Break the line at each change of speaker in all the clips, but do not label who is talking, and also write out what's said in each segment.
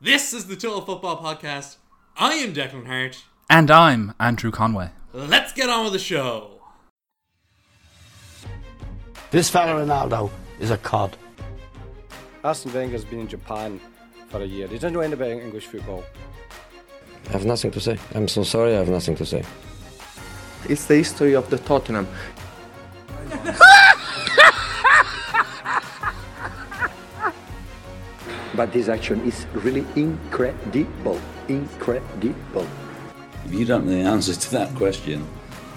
This is the Total Football Podcast. I am Declan Hart.
And I'm Andrew Conway.
Let's get on with the show.
This fella Ronaldo is a cod.
Arsene Wenger's been in Japan for a year. He doesn't know anything about English football.
I have nothing to say. I'm so sorry, I have nothing to say.
It's the history of the Tottenham.
But this action is really incredible. Incredible.
If you don't know the answer to that question,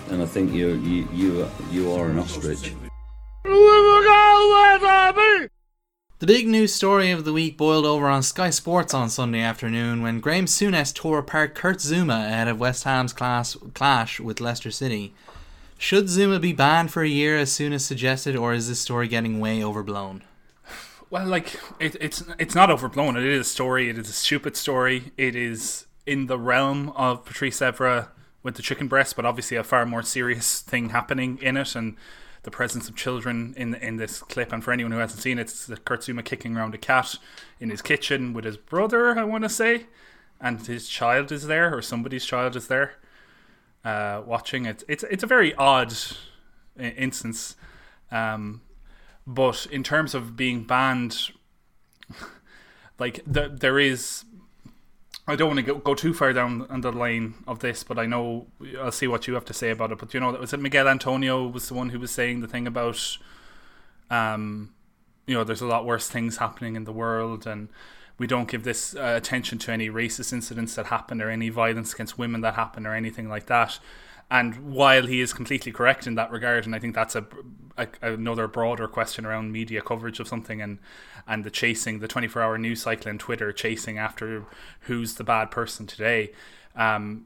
then I think you you you you are an ostrich.
The big news story of the week boiled over on Sky Sports on Sunday afternoon when Graham Souness tore apart Kurt Zouma ahead of West Ham's class, clash with Leicester City. Should Zouma be banned for a year as Souness suggested, or is this story getting way overblown?
Well, like it, it's it's not overblown. It is a story. It is a stupid story. It is in the realm of Patrice Evra with the chicken breast, but obviously a far more serious thing happening in it, and the presence of children in in this clip. And for anyone who hasn't seen it, it's Kurt Zouma kicking around a cat in his kitchen with his brother, I want to say, and his child is there, or somebody's child is there, uh, watching it. It's it's a very odd instance. Um, but in terms of being banned, like the, there is I don't want to go, go too far down the line of this, but I know I'll see what you have to say about it. But you know, was it Miguel Antonio was the one who was saying the thing about, um, you know, there's a lot worse things happening in the world, and we don't give this uh, attention to any racist incidents that happen or any violence against women that happen or anything like that. And while he is completely correct in that regard, and I think that's a, a, another broader question around media coverage of something and and the chasing, the twenty four hour news cycle and Twitter chasing after who's the bad person today. Um,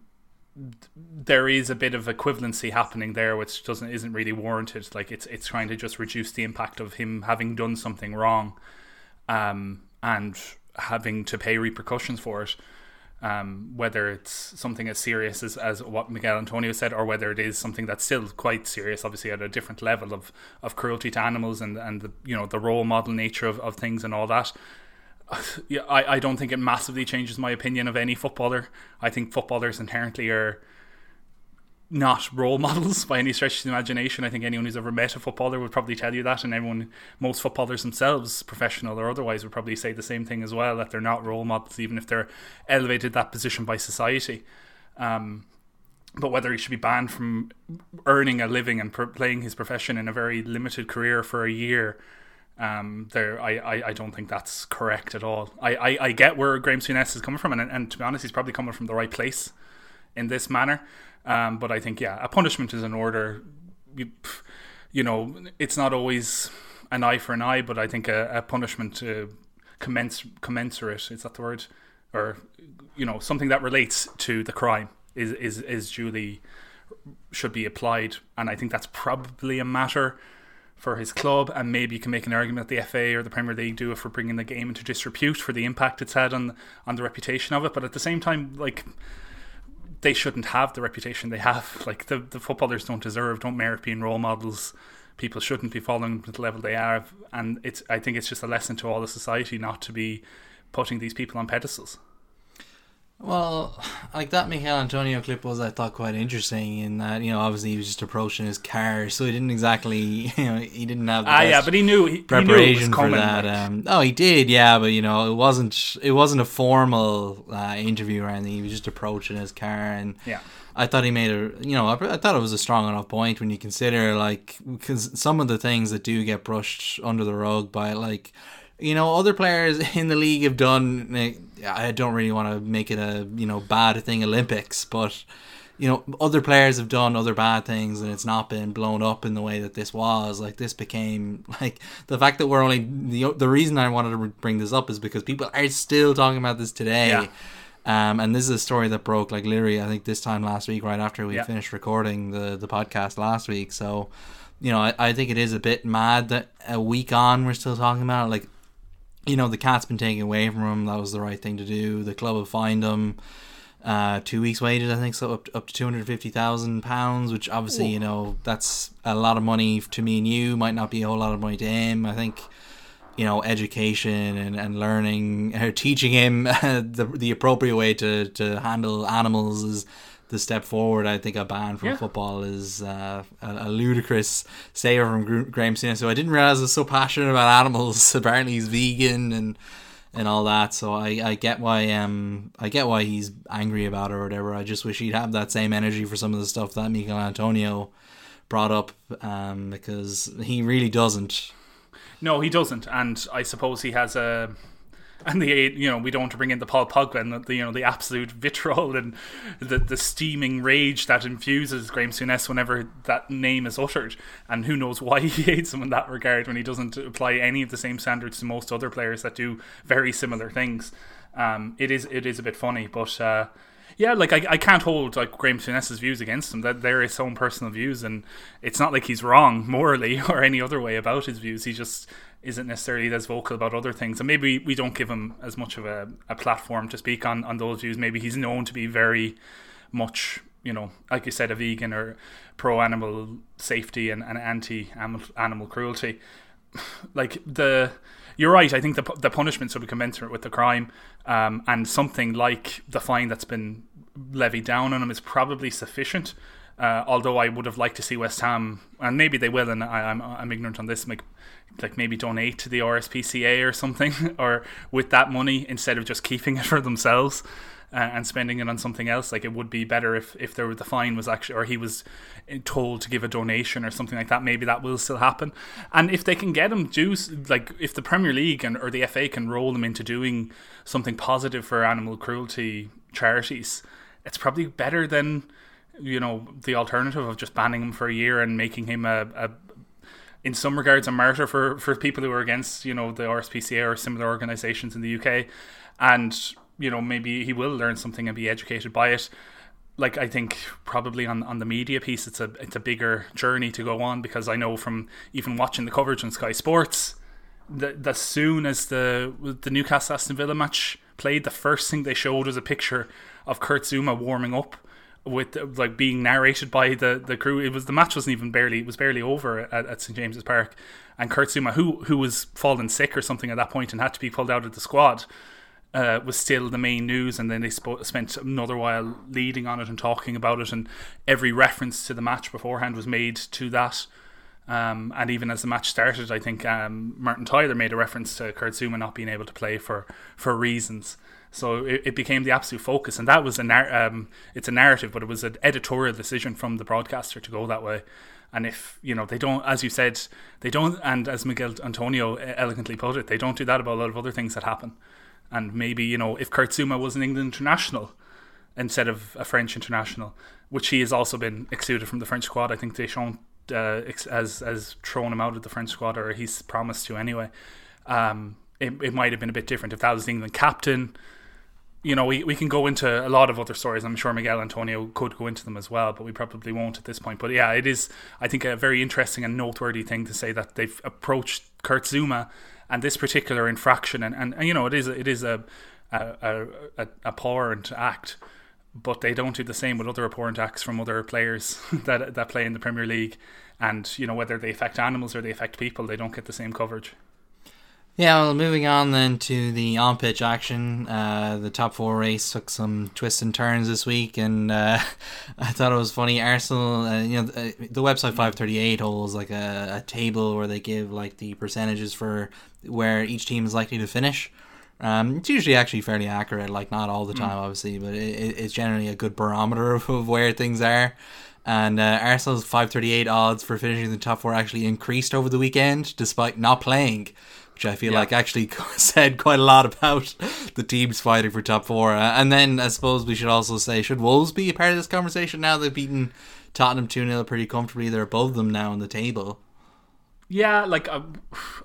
there is a bit of equivalency happening there, which doesn't isn't really warranted. Like it's it's trying to just reduce the impact of him having done something wrong, um, and having to pay repercussions for it um, whether it's something as serious as, as what Miguel Antonio said, or whether it is something that's still quite serious, obviously at a different level of, of cruelty to animals and, and the you know the role model nature of, of things and all that. Yeah, I, I don't think it massively changes my opinion of any footballer. I think footballers inherently are not role models by any stretch of the imagination. I think anyone who's ever met a footballer would probably tell you that, and everyone, most footballers themselves, professional or otherwise, would probably say the same thing as well that they're not role models, even if they're elevated that position by society. Um, but whether he should be banned from earning a living and playing his profession in a very limited career for a year, um, there, I, I, I don't think that's correct at all. I, I, I get where Graham Souness is coming from, and, and to be honest, he's probably coming from the right place in this manner. Um, but I think, yeah, a punishment is in order. You, you know, it's not always an eye for an eye, but I think a, a punishment uh, commens- commensurate, is that the word? Or, you know, something that relates to the crime is, is, is duly should be applied. And I think that's probably a matter for his club, and maybe you can make an argument that the FA or the Premier League do it for bringing the game into disrepute for the impact it's had on on the reputation of it. But at the same time, like they shouldn't have the reputation they have. Like the the footballers don't deserve, don't merit being role models. People shouldn't be following to the level they are, and it's. I think it's just a lesson to all the society not to be putting these people on pedestals.
Well, like that Miguel Antonio clip was, I thought, quite interesting in that you know obviously he was just approaching his car, so he didn't exactly you know he didn't have
ah yeah, but he knew he,
preparation
he knew
coming, for that. Like. Um, oh, he did, yeah, but you know it wasn't it wasn't a formal uh, interview or anything. He was just approaching his car, and
yeah.
I thought he made a, you know, I, I thought it was a strong enough point when you consider like because some of the things that do get brushed under the rug by like you know other players in the league have done I don't really want to make it a you know bad thing Olympics but you know other players have done other bad things and it's not been blown up in the way that this was like this became like the fact that we're only the the reason I wanted to bring this up is because people are still talking about this today
yeah.
um, and this is a story that broke like literally I think this time last week right after we
yeah.
finished recording the the podcast last week so you know I, I think it is a bit mad that a week on we're still talking about it. like you know the cat's been taken away from him. That was the right thing to do. The club have fined him uh, two weeks' wages, I think, so up to, up to two hundred fifty thousand pounds. Which obviously, you know, that's a lot of money to me and you. Might not be a whole lot of money to him. I think you know education and, and learning or teaching him the the appropriate way to, to handle animals is the step forward. I think a ban from
Yeah.
football is uh, a, a ludicrous saver from Gr- Graham Souness. So I didn't realize I was so passionate about animals. Apparently he's vegan and and all that. So I, I get why um I get why he's angry about it or whatever. I just wish he'd have that same energy for some of the stuff that Michael Antonio brought up um because he really doesn't.
No, he doesn't, and I suppose he has a. And the you know we don't want to bring in the Paul Pogba and the, you know the absolute vitriol and the the steaming rage that infuses Graham Souness whenever that name is uttered, and who knows why he hates him in that regard when he doesn't apply any of the same standards to most other players that do very similar things. Um, it is it is a bit funny, but uh, yeah, like I, I can't hold like Graham Souness's views against him. That they're his own personal views, and it's not like he's wrong morally or any other way about his views. He just isn't necessarily as vocal about other things, and maybe we don't give him as much of a, a platform to speak on on those views. Maybe he's known to be very much, you know, like you said, a vegan or pro animal safety and, and anti animal cruelty. Like the you're right. I think the the punishment should be commensurate with the crime, um, and something like the fine that's been levied down on him is probably sufficient. Uh, although I would have liked to see West Ham, and maybe they will, and I, I'm I'm ignorant on this, like, like maybe donate to the RSPCA or something, or with that money instead of just keeping it for themselves uh, and spending it on something else. Like it would be better if if there were the fine was actually, or he was told to give a donation or something like that. Maybe that will still happen. And if they can get him juice, like if the Premier League and or the FA can roll them into doing something positive for animal cruelty charities, it's probably better than you know the alternative of just banning him for a year and making him a, a in some regards a martyr for for people who are against you know the RSPCA or similar organizations in the UK and you know maybe he will learn something and be educated by it. Like I think probably on, on the media piece it's a it's a bigger journey to go on because I know from even watching the coverage on Sky Sports that as soon as the the Newcastle Aston Villa match played the first thing they showed was a picture of Kurt Zouma warming up with like being narrated by the the crew. It was the match wasn't even barely it was barely over at, at St James's Park, and Kurt Zouma, who who was fallen sick or something at that point and had to be pulled out of the squad, uh, was still the main news. And then they sp- spent another while leading on it and talking about it, and every reference to the match beforehand was made to that. Um, and even as the match started, I think um, Martin Tyler made a reference to Kurt Zouma not being able to play for for reasons. So it, it became the absolute focus, and that was a nar- um, it's a narrative, but it was an editorial decision from the broadcaster to go that way. And if you know they don't, as you said, they don't, and as Miguel Antonio elegantly put it, they don't do that about a lot of other things that happen. And maybe you know if Kurt Zouma was an England international instead of a French international, which he has also been excluded from the French squad, I think Deschamps uh, ex- as as thrown him out of the French squad, or he's promised to anyway. Um, it, it might have been a bit different if that was the England captain you know, we, we can go into a lot of other stories. I'm sure Miguel Antonio could go into them as well, but we probably won't at this point. But yeah, it is, I think, a very interesting and noteworthy thing to say that they've approached Kurt Zouma and this particular infraction, and, and, and you know, it is it is a a, a, abhorrent act, but they don't do the same with other abhorrent acts from other players that that play in the Premier League, and you know whether they affect animals or they affect people, they don't get the same coverage.
Yeah, well, moving on then to the on pitch action. Uh, the top four race took some twists and turns this week, and uh, I thought it was funny. Arsenal, uh, you know, the, the website 538 holds like a, a table where they give like the percentages for where each team is likely to finish. Um, it's usually actually fairly accurate, like not all the time, obviously, but it, it's generally a good barometer of, of where things are. And uh, Arsenal's 538 odds for finishing the top four actually increased over the weekend, despite not playing which I feel
Yeah.
like actually said quite a lot about the teams fighting for top four. Uh, and then I suppose we should also say, should Wolves be a part of this conversation now? They've beaten Tottenham 2 0 pretty comfortably. They're above them now on the table.
Yeah, like uh,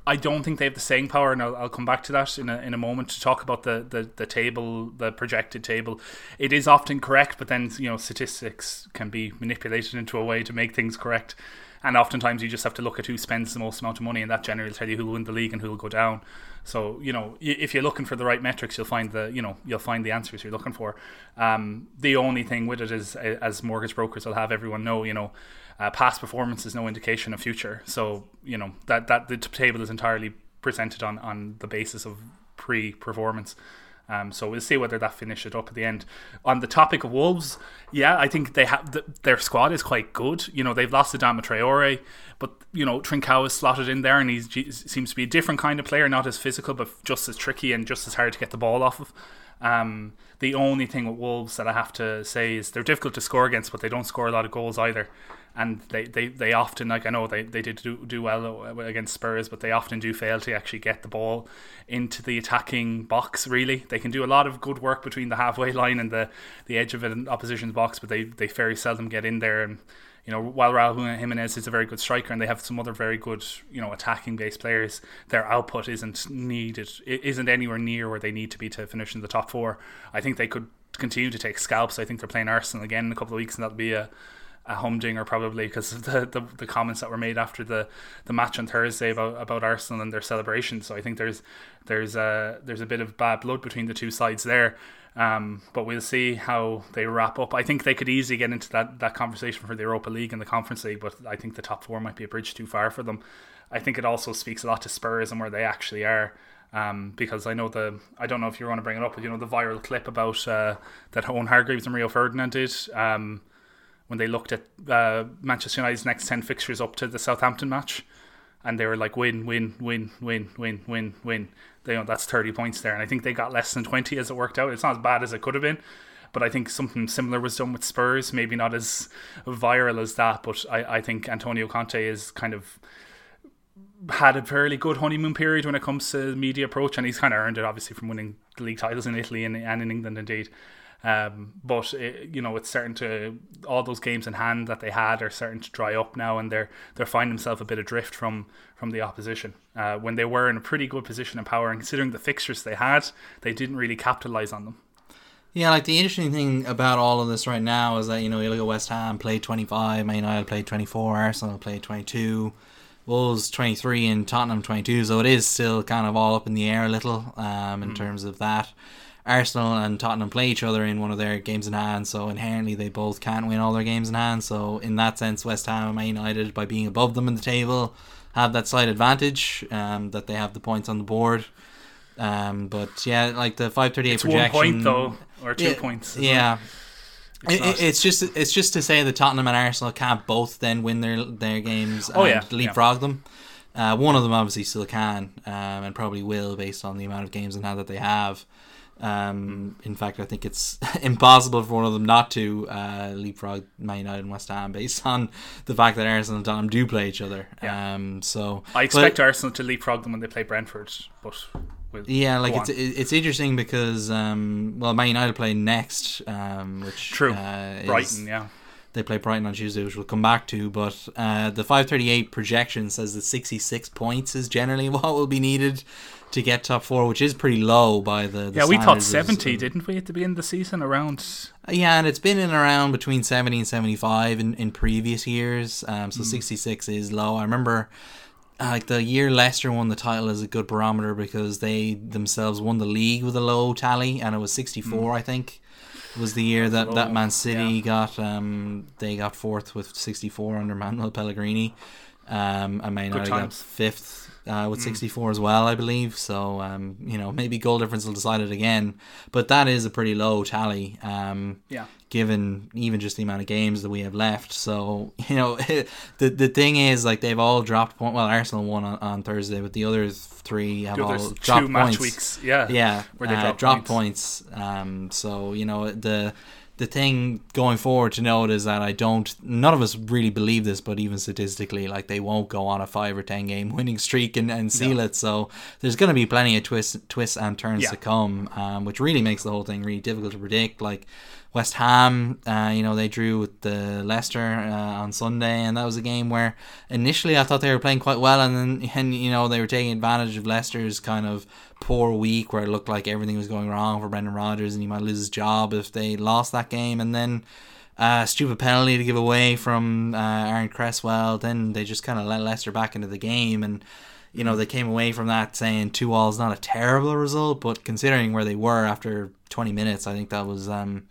I don't think they have the staying power, and I'll, I'll come back to that in a in a moment to talk about the, the the table, the projected table. It is often correct, but then you know statistics can be manipulated into a way to make things correct, and oftentimes you just have to look at who spends the most amount of money, and that generally will tell you who will win the league and who will go down. So you know, if you're looking for the right metrics, you'll find the you know you'll find the answers you're looking for. Um, the only thing with it is, as mortgage brokers will have everyone know, you know, uh, past performance is no indication of future. So you know that that the table is entirely presented on on the basis of pre-performance. Um, so we'll see whether that finishes up at the end. On the topic of Wolves, yeah, I think they have the, their squad is quite good. You know, they've lost Adama Traore, but you know Trincao is slotted in there, and he seems to be a different kind of player, not as physical, but just as tricky and just as hard to get the ball off of. Um, the only thing with Wolves that I have to say is they're difficult to score against, but they don't score a lot of goals either and they, they, they often like I know they, they did do, do well against Spurs but they often do fail to actually get the ball into the attacking box really. They can do a lot of good work between the halfway line and the, the edge of an opposition's box but they, they very seldom get in there. And you know while Raul Jimenez is a very good striker and they have some other very good you know attacking based players their output isn't needed it isn't anywhere near where they need to be to finish in the top four. I think they could continue to take scalps. I think they're playing Arsenal again in a couple of weeks and that'll be a a humdinger probably because of the, the, the comments that were made after the, the match on Thursday about, about Arsenal and their celebration. So I think there's there's a there's a bit of bad blood between the two sides there. Um, but we'll see how they wrap up. I think they could easily get into that, that conversation for the Europa League and the Conference League, but I think the top four might be a bridge too far for them. I think it also speaks a lot to Spurs and where they actually are. Um, because I know the I don't know if you want to bring it up, but you know the viral clip about uh, that Owen Hargreaves and Rio Ferdinand did. Um, when they looked at uh, Manchester United's next 10 fixtures up to the Southampton match and they were like win win win win win win win. They, you know, that's 30 points there and I think they got less than 20 as it worked out. It's not as bad as it could have been but I think something similar was done with Spurs. Maybe not as viral as that but I, I think Antonio Conte is kind of had a fairly good honeymoon period when it comes to media approach and he's kind of earned it obviously from winning league titles in Italy and, and in England indeed um, but it, you know, it's starting to all those games in hand that they had are starting to dry up now, and they're they're finding themselves a bit adrift from from the opposition. Uh, when they were in a pretty good position of power, and considering the fixtures they had, they didn't really capitalize on them.
Yeah, like the interesting thing about all of this right now is that you know you look at West Ham played twenty five, Man United played twenty four, Arsenal played twenty two. Wolves 23 and Tottenham 22, so it is still kind of all up in the air a little um, in mm. terms of that. Arsenal and Tottenham play each other in one of their games in hand, so inherently they both can't win all their games in hand. So in that sense, West Ham and Man United, by being above them in the table, have that slight advantage um, that they have the points on the board. Um, but yeah, like the five thirty eight projection.
One point though, or two yeah, points.
Yeah. It? It's, it's, just it's just to say that Tottenham and Arsenal can't both then win their their games oh, and yeah, leapfrog yeah. them. Uh, one of them obviously still can um, and probably will based on the amount of games in hand that they have. Um, in fact, I think it's impossible for one of them not to uh, leapfrog Man United and West Ham based on the fact that Arsenal and Tottenham do play each other. Yeah. Um, so
I expect but, Arsenal to leapfrog them when they play Brentford, but we'll
yeah, like it's it's interesting because um, well, Man United play next, um, which
true
uh,
Brighton, yeah.
They play Brighton on Tuesday, which we'll come back to. But uh, the 538 projection says that 66 points is generally what will be needed to get top four, which is pretty low by the. the
yeah, we thought seventy, didn't we, at the beginning of the season? Around.
Yeah, and it's been in around between seventy and seventy-five in, in previous years. Um, so mm. sixty-six is low. I remember. Uh, like the year Leicester won the title is a good barometer because they themselves won the league with a low tally and it was 64 mm. I think was the year that, that Man City yeah. got um they got fourth with 64 under Manuel Pellegrini um and Man United got fifth uh, with mm. 64 as well, I believe. So, um, you know, maybe goal difference will decide it again. But that is a pretty low tally. Um,
yeah.
Given even just the amount of games that we have left. So, you know, the the thing is, like, they've all dropped point. Well, Arsenal won on, on Thursday, but the other three have all dropped two points. match
weeks. Yeah.
Yeah. Where they uh, dropped points. points. Um, so, you know, the the thing going forward to note is that I don't. None of us really believe this, but even statistically, like they won't go on a five or ten game winning streak and, and seal no. it. So there's going to be plenty of twists, twists and turns yeah. to come, um, which really makes the whole thing really difficult to predict. Like West Ham, uh, you know, they drew with the Leicester uh, on Sunday, and that was a game where initially I thought they were playing quite well, and then and you know they were taking advantage of Leicester's kind of poor week where it looked like everything was going wrong for Brendan Rodgers, and he might lose his job if they lost that game, and then. Uh, stupid penalty to give away from uh, Aaron Cresswell. Then they just kind of let Leicester back into the game, and you know they came away from that saying two all is not a terrible result, but considering where they were after 20 minutes, I think that was um,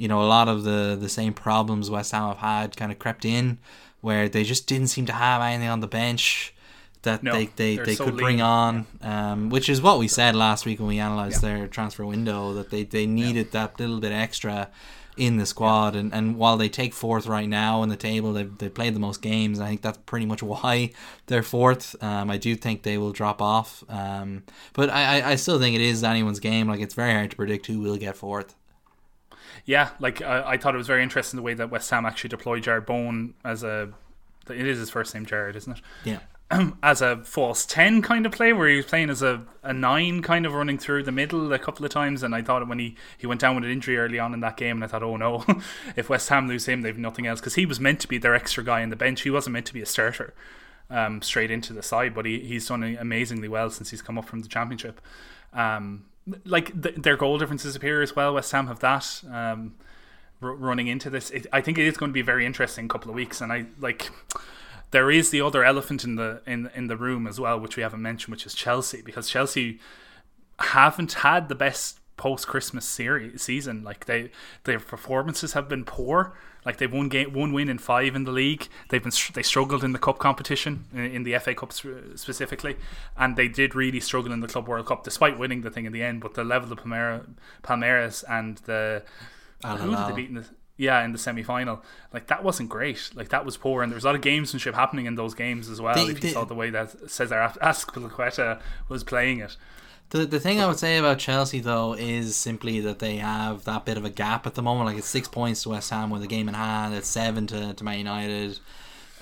you know, a lot of the the same problems West Ham have had kind of crept in, where they just didn't seem to have anything on the bench that
No,
they, they,
they're so
could bring
lean,
on, um, which is what we said last week when we analysed their transfer window that they, they needed that little bit extra in the squad. And, and while they take fourth right now in the table, they've they played the most games. I think that's pretty much why they're fourth. Um, I do think they will drop off, um, but I, I still think it is anyone's game. Like it's very hard to predict who will get fourth.
Yeah, like I, I thought it was very interesting the way that West Ham actually deployed Jarrod Bowen as a. It is his first name, Jarrod, isn't it?
Yeah.
as a false 10 kind of play where he was playing as a, a 9 kind of running through the middle a couple of times and I thought when he, he went down with an injury early on in that game and I thought oh no if West Ham lose him they've nothing else because he was meant to be their extra guy on the bench he wasn't meant to be a starter um, straight into the side but he, he's done amazingly well since he's come up from the championship um, like th- their goal differences appear as well West Ham have that um, r- running into this it, I think it is going to be a very interesting couple of weeks and I like there is the other elephant in the in in the room as well, which we haven't mentioned, which is Chelsea, because Chelsea haven't had the best post Christmas series season. Like they their performances have been poor. Like they've won game one win in five in the league. They've been they struggled in the cup competition in, in the FA Cup specifically, and they did really struggle in the Club World Cup despite winning the thing in the end. But the level of Palmeiras, Palmeiras and the who did they beat in the yeah, in the semi final. Like that wasn't great. Like that was poor, and there was a lot of gamesmanship happening in those games as well.
They-
if you
they-
saw the way that Cesar Azpilicueta was playing it.
The the thing I would say about Chelsea though is simply that they have that bit of a gap at the moment. Like it's six points to West Ham with a game in hand. It's seven to, to Man United.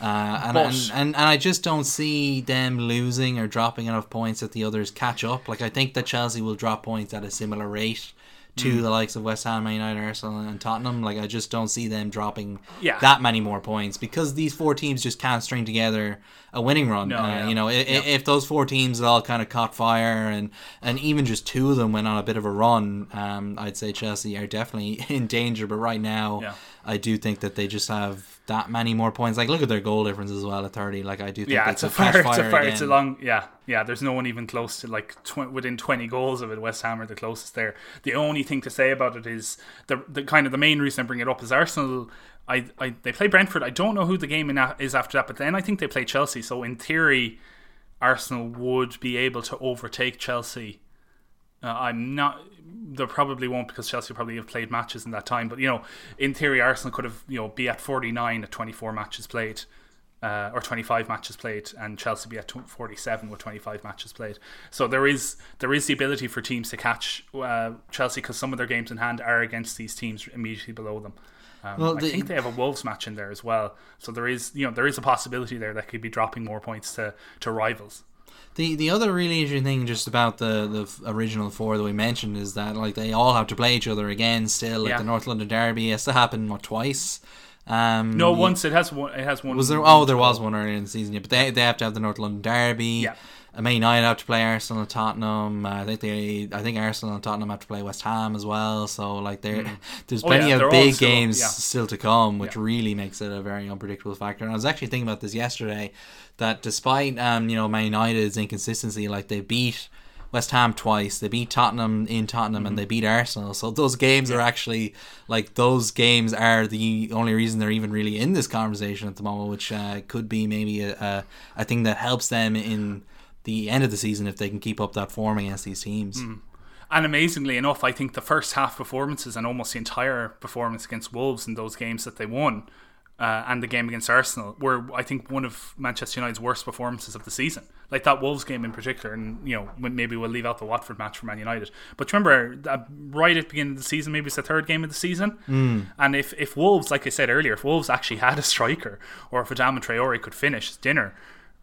Uh, and, and, and and I just don't see them losing or dropping enough points that the others catch up. Like I think that Chelsea will drop points at a similar rate to
Mm.
the likes of West Ham, Man United, Arsenal, and Tottenham. Like I just don't see them dropping
Yeah.
that many more points because these four teams just can't string together a winning run.
No,
uh,
yeah.
You know, i i
Yeah.
if those four teams all kind of caught fire and and even just two of them went on a bit of a run, um, I'd say Chelsea are definitely in danger. But right now,
Yeah.
I do think that they just have that many more points. Like look at their goal difference as well at thirty. Like I do think
Yeah, it's a
catch
far, it's a
fire
far, it's a long, yeah, yeah. There's no one even close to like tw- within 20 goals of it. West Ham are the closest there. The only thing to say about it is the the kind of the main reason I bring it up is Arsenal. I, I they play Brentford. I don't know who the game in is after that, but then I think they play Chelsea. So in theory, Arsenal would be able to overtake Chelsea. Uh, I'm not. They probably won't because Chelsea probably have played matches in that time. But you know, in theory, Arsenal could have you know be at 49 at 24 matches played, uh, or 25 matches played, and Chelsea be at 47 with 25 matches played. So there is there is the ability for teams to catch uh, Chelsea because some of their games in hand are against these teams immediately below them. Um,
Well,
I
the-
think they have a Wolves match in there as well. So there is you know there is a possibility there that could be dropping more points to to rivals.
The the other really interesting thing just about the the original four that we mentioned is that like they all have to play each other again still. Like
Yeah.
the North London Derby has to happen what twice. Um,
No, once it has one. It has one.
Was there? Oh, there was one earlier in the season. Yeah, but they, they have to have the North London Derby.
Yeah.
I mean, United have to play Arsenal and Tottenham. Uh, I think they, I think Arsenal and Tottenham have to play West Ham as well. So like there, there's
Oh,
plenty
yeah,
of big
still-
games
yeah.
still to come, which
Yeah.
really makes it a very unpredictable factor. And I was actually thinking about this yesterday, that despite um you know Man United's inconsistency, like they beat. West Ham twice. They beat Tottenham in Tottenham
Mm-hmm.
and they beat Arsenal. So those games are actually like those games are the only reason they're even really in this conversation at the moment, which uh, could be maybe a, a a thing that helps them in the end of the season if they can keep up that form against these teams.
Mm. And amazingly enough, I think the first half performances and almost the entire performance against Wolves in those games that they won, uh, and the game against Arsenal, were I think one of Manchester United's worst performances of the season. Like that Wolves game in particular, and you know maybe we'll leave out the Watford match for Man United. But remember, that right at the beginning of the season, maybe it's the third game of the season, mm. and if if Wolves, like I said earlier, if Wolves actually had a striker, or if Adama Traore could finish his dinner.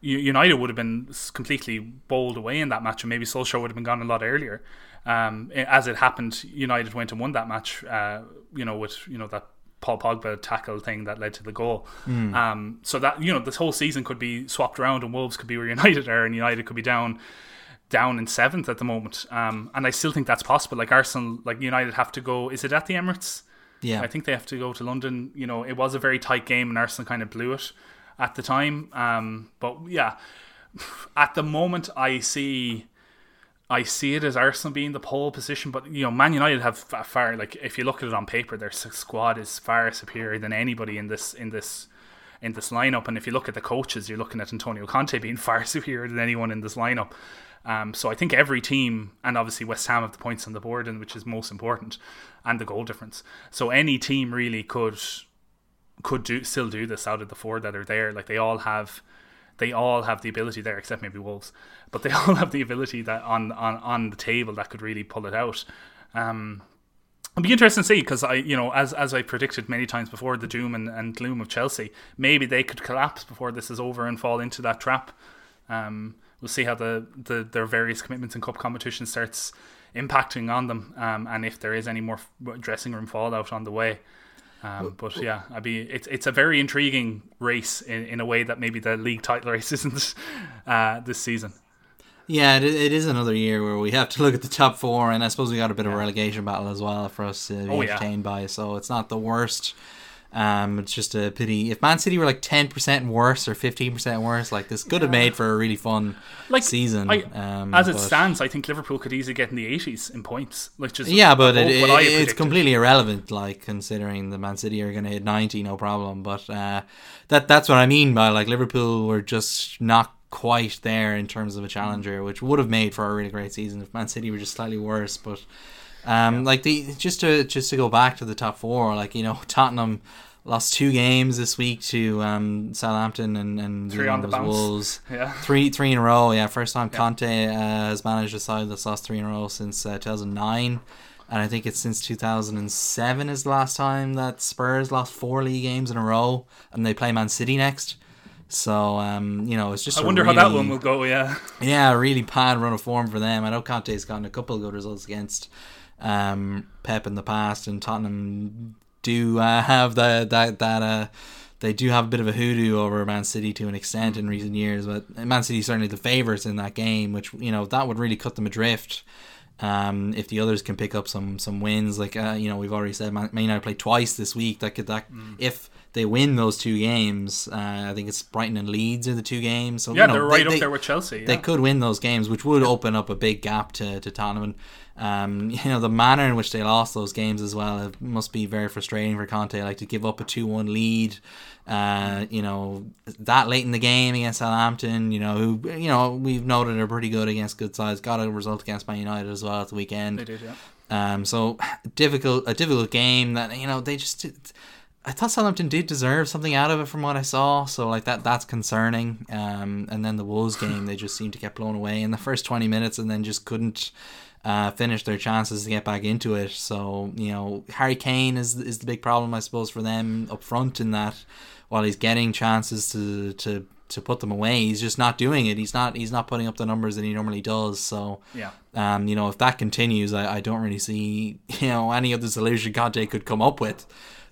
United would have been completely bowled away in that match, and maybe Solskjaer would have been gone a lot earlier. Um, as it happened, United went and won that match. Uh, you know, with you know that Paul Pogba tackle thing that led to the goal. Um, so that you know this whole season could be swapped around, and Wolves could be where United are, and United could be down down in seventh at the moment. Um, and I still think that's possible. Like Arsenal, like United have to go. Is it at the Emirates?
Yeah,
I think they have to go to London. You know, it was a very tight game, and Arsenal kind of blew it at the time. Um, but yeah, at the moment, I see, I see it as Arsenal being the pole position. But you know, Man United have fa- far like if you look at it on paper, their squad is far superior than anybody in this in this in this lineup. And if you look at the coaches, you're looking at Antonio Conte being far superior than anyone in this lineup. Um, so I think every team, and obviously West Ham have the points on the board, and which is most important, and the goal difference. So any team really could could do still do this out of the four that are there. Like they all have, they all have the ability there, except maybe Wolves, but they all have the ability that on on on the table that could really pull it out. Um, It'll be interesting to see because I, you know, as as I predicted many times before, the doom and, and gloom of Chelsea, maybe they could collapse before this is over and fall into that trap. Um, we'll see how the, the their various commitments in cup competition starts impacting on them, um, and if there is any more dressing room fallout on the way. Um, but yeah, I be it's it's a very intriguing race in, in a way that maybe the league title race isn't uh, this season.
Yeah, it, it is another year where we have to look at the top four, and I suppose we got a bit of a relegation battle as well for us to be
Oh, yeah.
entertained by. So it's not the worst. Um, it's just a pity. If Man City were like ten percent worse or fifteen percent worse, like this could have made for a really fun
Like
season.
I,
um,
as it stands, I think Liverpool could easily get in the 80s in points. which is
Yeah, but it, it- it's completely irrelevant. Like considering the Man City are going to hit ninety, no problem. But uh, that that's what I mean by like Liverpool were just not quite there in terms of a challenger, which would have made for a really great season if Man City were just slightly worse. But um, like the just to just to go back to the top four, like you know Tottenham lost two games this week to um, Southampton and and
Three on the bounce.
Wolves.
Yeah.
Three three in a row. Yeah, first time Conte uh, has managed a side that's lost three in a row since uh, 2009. And I think it's since 2007 is the last time that Spurs lost four league games in a row, and they play Man City next. So um, you know, it's just
I wonder how that one will go. Yeah,
yeah, a really bad run of form for them. I know Conte's gotten a couple of good results against um, Pep in the past, and Tottenham do uh, have that that that uh, they do have a bit of a hoodoo over Man City to an extent in recent years. But Man City certainly the favourites in that game, which you know that would really cut them adrift. Um, if the others can pick up some some wins, like uh, you know we've already said, Man Man United play twice this week. That could that
Mm.
if they win those two games, uh, I think it's Brighton and Leeds are the two games. So
yeah,
you know,
they're
they-
right up
they-
there with Chelsea.
they could win those games, which would open up a big gap to, to Tottenham. Um, you know, the manner in which they lost those games as well it must be very frustrating for Conte. Like to give up a 2 1 lead, uh, you know, that late in the game against Southampton, you know, who, you know, we've noted are pretty good against good sides. Got a result against Man United as well at the weekend.
They did, yeah.
Um, so difficult, a difficult game that you know they just. I thought Southampton did deserve something out of it from what I saw, so like that that's concerning. Um, and then the Wolves game, they just seemed to get blown away in the first twenty minutes, and then just couldn't uh, finish their chances to get back into it. So you know, Harry Kane is is the big problem, I suppose, for them up front in that while he's getting chances to to to put them away, he's just not doing it. He's not he's not putting up the numbers that he normally does. So
Yeah.
um, you know, if that continues, I, I don't really see you know any other solution Conte could come up with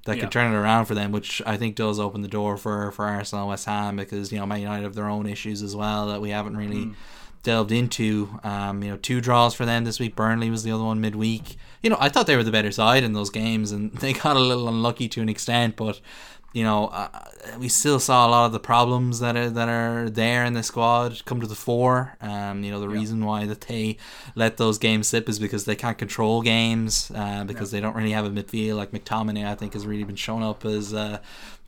that
Yeah.
could turn it around for them, which I think does open the door for for Arsenal and West Ham because you know Man United have their own issues as well that we haven't really
Mm.
delved into. Um, you know, two draws for them this week. Burnley was the other one midweek. You know, I thought they were the better side in those games, and they got a little unlucky to an extent, but. You know, uh, we still saw a lot of the problems that are that are there in the squad come to the fore. Um, you know, the reason why that they let those games slip is because they can't control games uh, because they don't really have a midfield like McTominay. I think has really been shown up as uh,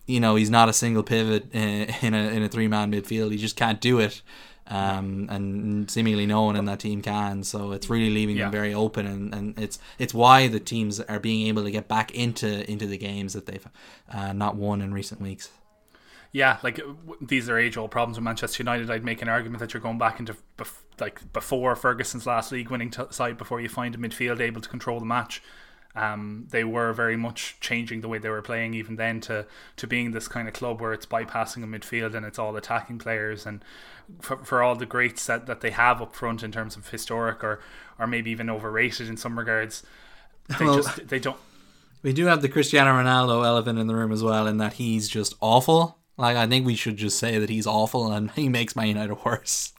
you know he's not a single pivot in, in a in a three man midfield. He just can't do it. Um, and seemingly no one in that team can, so it's really leaving
Yeah.
them very open, and, and it's it's why the teams are being able to get back into into the games that they've uh, not won in recent weeks.
Yeah, like these are age old problems with Manchester United. I'd make an argument that you're going back into bef- like before Ferguson's last league winning t- side before you find a midfield able to control the match. Um, they were very much changing the way they were playing even then to to being this kind of club where it's bypassing a midfield and it's all attacking players and for, for all the greats that, that they have up front in terms of historic or or maybe even overrated in some regards. They
Well-
just they don't
We do have the Cristiano Ronaldo elephant in the room as well, in that he's just awful. Like I think we should just say that he's awful, and he makes Man United worse.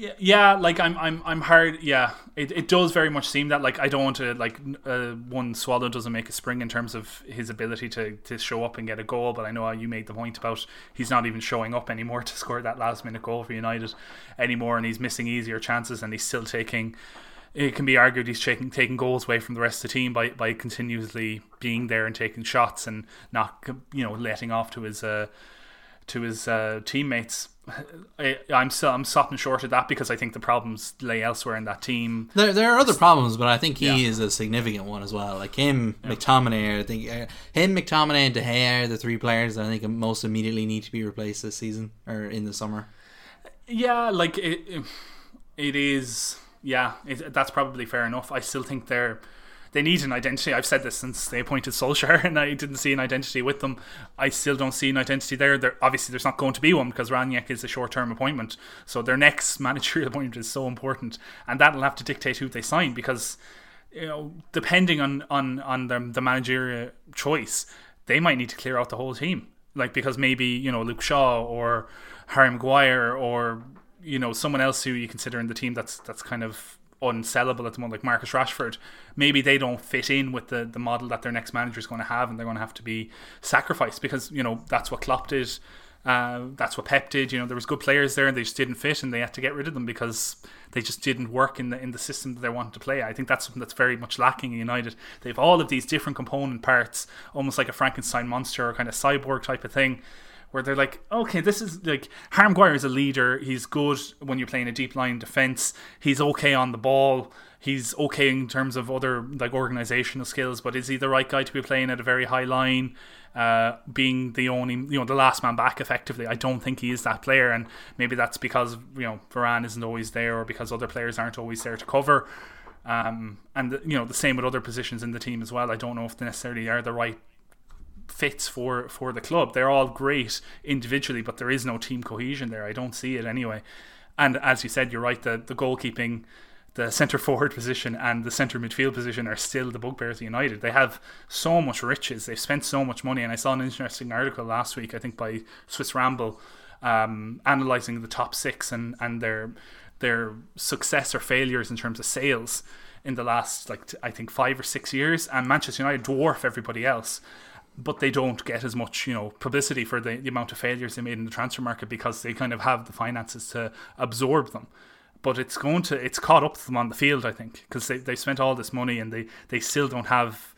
Yeah, yeah like i'm i'm i'm hard yeah. It, it does very much seem that like i don't want to like uh, one swallow doesn't make a spring in terms of his ability to to show up and get a goal but i know how you made the point about he's not even showing up anymore to score that last minute goal for united anymore and he's missing easier chances and he's still taking it can be argued he's taking taking goals away from the rest of the team by by continuously being there and taking shots and not you know letting off to his uh, to his uh, teammates. I, I'm still I'm stopping short of that because I think the problems lay elsewhere in that team.
There, there are other problems, but I think he
Yeah.
is a significant one as well. Like him, McTominay. I think uh, him, McTominay, and De Gea are the three players that I think most immediately need to be replaced this season or in the summer.
Yeah, like it, it, it is. Yeah, it, that's probably fair enough. I still think they're they need an identity. I've said this since they appointed Solskjaer, and I didn't see an identity with them. I still don't see an identity there. There obviously there's not going to be one because Rangnick is a short term appointment. So their next managerial appointment is so important, and that'll have to dictate who they sign because you know depending on on on the, the managerial choice, they might need to clear out the whole team. Like because maybe you know Luke Shaw or Harry Maguire or you know someone else who you consider in the team that's that's kind of unsellable at the moment, like Marcus Rashford. Maybe they don't fit in with the the model that their next manager is going to have, and they're going to have to be sacrificed because you know that's what Klopp did. Uh, that's what Pep did. You know, there was good players there, and they just didn't fit, and they had to get rid of them because they just didn't work in the in the system that they wanted to play. I think that's something that's very much lacking in United. They have all of these different component parts, almost like a Frankenstein monster or kind of cyborg type of thing where they're like, okay, this is like Harry Maguire is a leader. He's good when you're playing a deep line defense. He's okay on the ball. He's okay in terms of other like organizational skills, but is he the right guy to be playing at a very high line? Uh, being the only, you know, the last man back effectively. I don't think he is that player, and maybe that's because you know Varane isn't always there, or because other players aren't always there to cover. Um, and you know the same with other positions in the team as well. I don't know if they necessarily are the right fits for for the club. They're all great individually, but there is no team cohesion there. I don't see it anyway. And as you said, you're right. The the goalkeeping, the centre forward position, and the centre midfield position are still the bugbears of United. They have so much riches. They've spent so much money. And I saw an interesting article last week, I think by Swiss Ramble, um, analysing the top six and and their their success or failures in terms of sales in the last like I think five or six years. And Manchester United dwarf everybody else but they don't get as much you know publicity for the, the amount of failures they made in the transfer market because they kind of have the finances to absorb them. But it's going to it's caught up to them on the field i think because they, they spent all this money and they they still don't have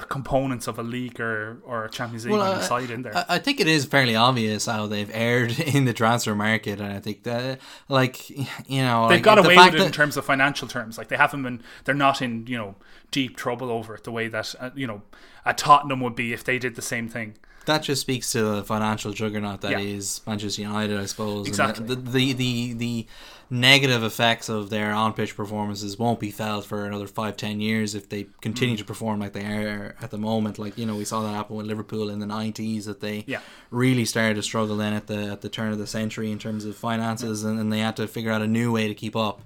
the components of a league or, or a Champions League
Well,
the side in there.
I, I think it is fairly obvious how they've erred in the transfer market, and I think that, like, you know,
They've
like,
got away
fact
with it in terms of financial terms. Like they haven't been, they're not in you know deep trouble over it the way that uh, you know a Tottenham would be if they did the same thing.
That just speaks to the financial juggernaut that is
Yeah.
Manchester United, I suppose.
Exactly.
The, the the the negative effects of their on pitch performances won't be felt for another five ten years if they continue
Mm.
to perform like they are at the moment. Like you know, we saw that happen with Liverpool in the nineties that they
Yeah.
really started to struggle then at the at the turn of the century in terms of finances, and, and they had to figure out a new way to keep up,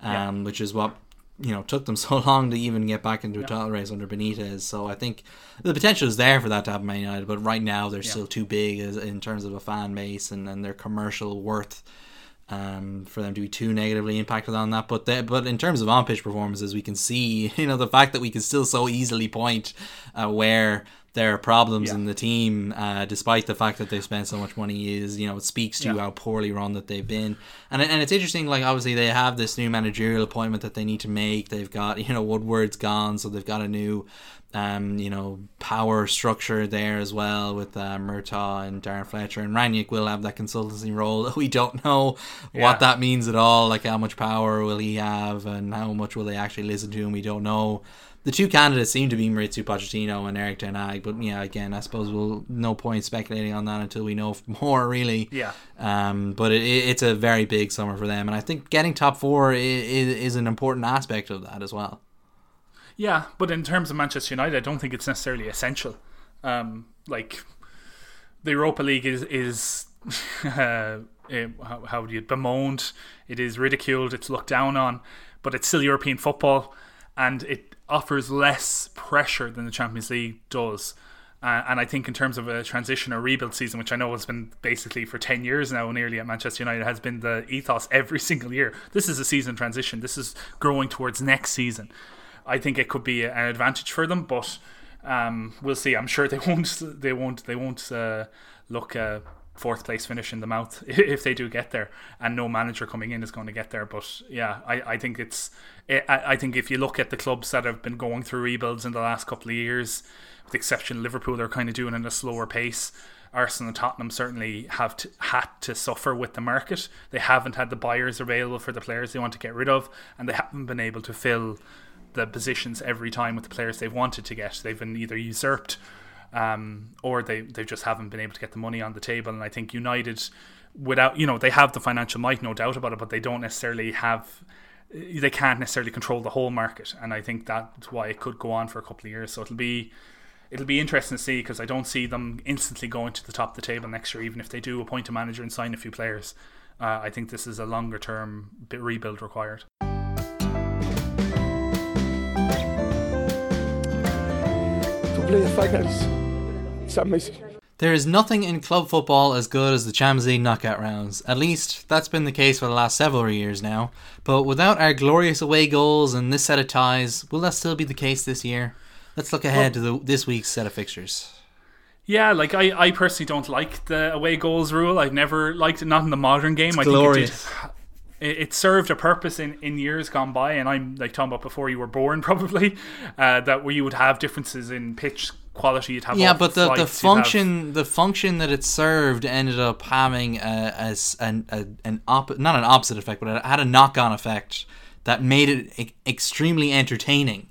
um, which is what you know took them so long to even get back into a title race under Benitez. So I think the potential is there for that to happen Man United, but right now they're still too big as, in terms of a fan base and, and their commercial worth. Um, for them to be too negatively impacted on that, but they, but in terms of on pitch performances, we can see you know the fact that we can still so easily point uh, where there are problems
Yeah.
in the team, uh, despite the fact that they've spent so much money, is you know it speaks to
Yeah.
how poorly run that they've been, and and it's interesting. Like obviously they have this new managerial appointment that they need to make. They've got you know Woodward's gone, so they've got a new. Um, you know, power structure there as well with uh, Murtough and Darren Fletcher and Rangnick will have that consultancy role. We don't know
Yeah.
what that means at all. Like how much power will he have and how much will they actually listen to him? We don't know. The two candidates seem to be Mauricio Pochettino and Erik Ten Hag, but yeah, again, I suppose we'll no point speculating on that until we know more. Really,
Yeah.
Um, but it, it- it's a very big summer for them, and I think getting top four is, is an important aspect of that as well.
Yeah, but in terms of Manchester United, I don't think it's necessarily essential. Um, like the Europa League is is uh, eh, how, how do you bemoaned? It is ridiculed. It's looked down on, but it's still European football, and it offers less pressure than the Champions League does. Uh, and I think in terms of a transition or rebuild season, which I know has been basically for 10 years now, nearly at Manchester United, has been the ethos every single year. This is a season transition. This is growing towards next season. I think it could be an advantage for them, but um, we'll see. I'm sure they won't. They won't. They won't uh, look a fourth place finish in the mouth if they do get there, and no manager coming in is going to get there. But yeah, I, I think it's I, think if you look at the clubs that have been going through rebuilds in the last couple of years, with the exception of Liverpool, they're kind of doing it at a slower pace. Arsenal and Tottenham certainly have to, had to suffer with the market. They haven't had the buyers available for the players they want to get rid of, and they haven't been able to fill the positions every time with the players they've wanted to get. They've been either usurped um, or they they just haven't been able to get the money on the table. And I think United, without you know, they have the financial might, no doubt about it, but they don't necessarily have. They can't necessarily control the whole market, and I think that's why it could go on for a couple of years. So it'll be it'll be interesting to see because I don't see them instantly going to the top of the table next year, even if they do appoint a manager and sign a few players. Uh, I think this is a longer term rebuild required.
There is nothing in club football as good as the Champions League knockout rounds. At least, that's been the case for the last several years now. But without our glorious away goals and this set of ties, will that still be the case this year? Let's look ahead well, to the, this week's set of fixtures.
Yeah, like I, I personally don't like the away goals rule. I've never liked it, not in the modern game.
It's
I
glorious.
think it, it, it, served a purpose in, in years gone by, and I'm like talking about before you were born, probably, uh, that where you would have differences in pitch quality. You'd have
yeah, but the, the function have... the function that it served ended up having a, as an a, an op- not an opposite effect, but it had a knock on effect that made it e- extremely entertaining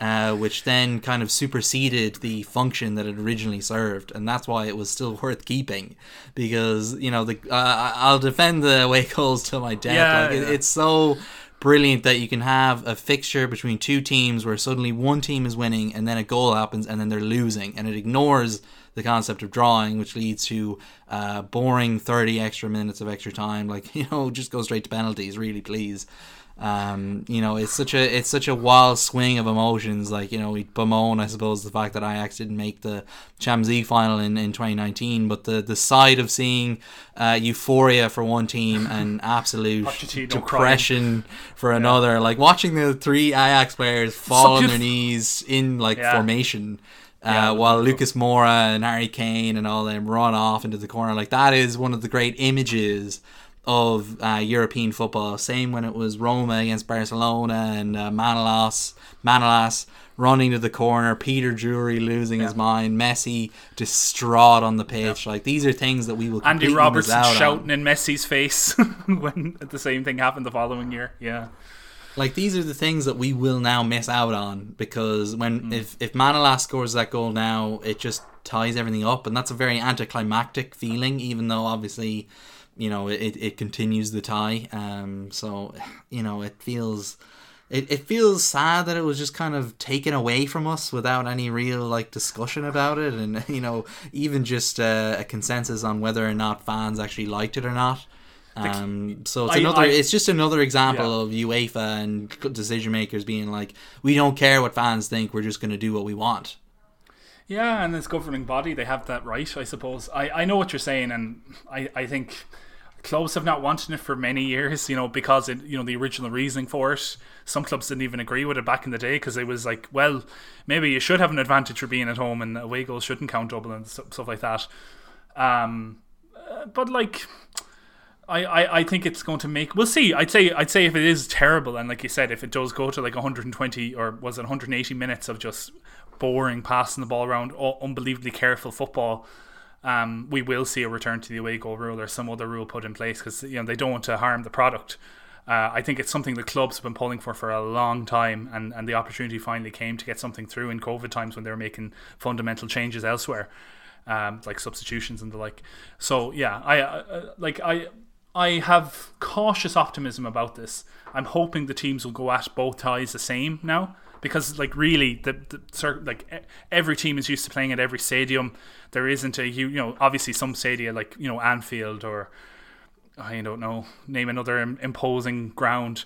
uh, which then kind of superseded the function that it originally served, and that's why it was still worth keeping. Because you know, the uh, I'll defend the away goals till my death.
Yeah,
like,
yeah.
It, it's so brilliant that you can have a fixture between two teams where suddenly one team is winning and then a goal happens and then they're losing, and it ignores the concept of drawing, which leads to uh, boring 30 extra minutes of extra time. Like, you know, just go straight to penalties, really, please. Um, you know, it's such a it's such a wild swing of emotions. Like you know, we bemoan, I suppose, the fact that Ajax didn't make the Champions League final in, in 2019, but the the side of seeing uh, euphoria for one team and absolute depression crying. for yeah. another, like watching the three Ajax players fall on their knees in like yeah. formation. Uh, yeah, while Lucas Moura and Harry Kane and all them run off into the corner, like that is one of the great images of uh, European football. Same when it was Roma against Barcelona and uh, Manolas, Manolas running to the corner, Peter Drury losing yeah. his mind, Messi distraught on the pitch. Yeah. Like these are things that we will.
Andy Robertson shouting on. in Messi's face when the same thing happened the following year. Yeah.
Like these are the things that we will now miss out on because when mm. if if Manolas scores that goal now, it just ties everything up, and that's a very anticlimactic feeling. Even though obviously you know it, it continues the tie um so you know it feels it, it feels sad that it was just kind of taken away from us without any real like discussion about it and you know even just uh, a consensus on whether or not fans actually liked it or not um, so it's another. I, it's just another example yeah. of UEFA and decision makers being like, we don't care what fans think. We're just going to do what we want.
Yeah, and this governing body, they have that right, I suppose. I, I know what you're saying, and I, I think clubs have not wanted it for many years, you know, because it, you know, the original reasoning for it. Some clubs didn't even agree with it back in the day because it was like, well, maybe you should have an advantage for being at home and away goals shouldn't count double and stuff like that. Um, uh, but like, I, I, I think it's going to make. We'll see. I'd say I'd say if it is terrible and like you said, if it does go to like 120 or was it 180 minutes of just boring passing the ball around, unbelievably careful football um, we will see a return to the away goal rule or some other rule put in place because you know they don't want to harm the product. Uh, I think it's something the clubs have been pulling for for a long time, and, and the opportunity finally came to get something through in COVID times when they were making fundamental changes elsewhere, um, like substitutions and the like. So yeah, I uh, like I I have cautious optimism about this. I'm hoping the teams will go at both ties the same now because like really the, the like every team is used to playing at every stadium. There isn't a you know obviously some stadia like you know Anfield or I don't know name another imposing ground.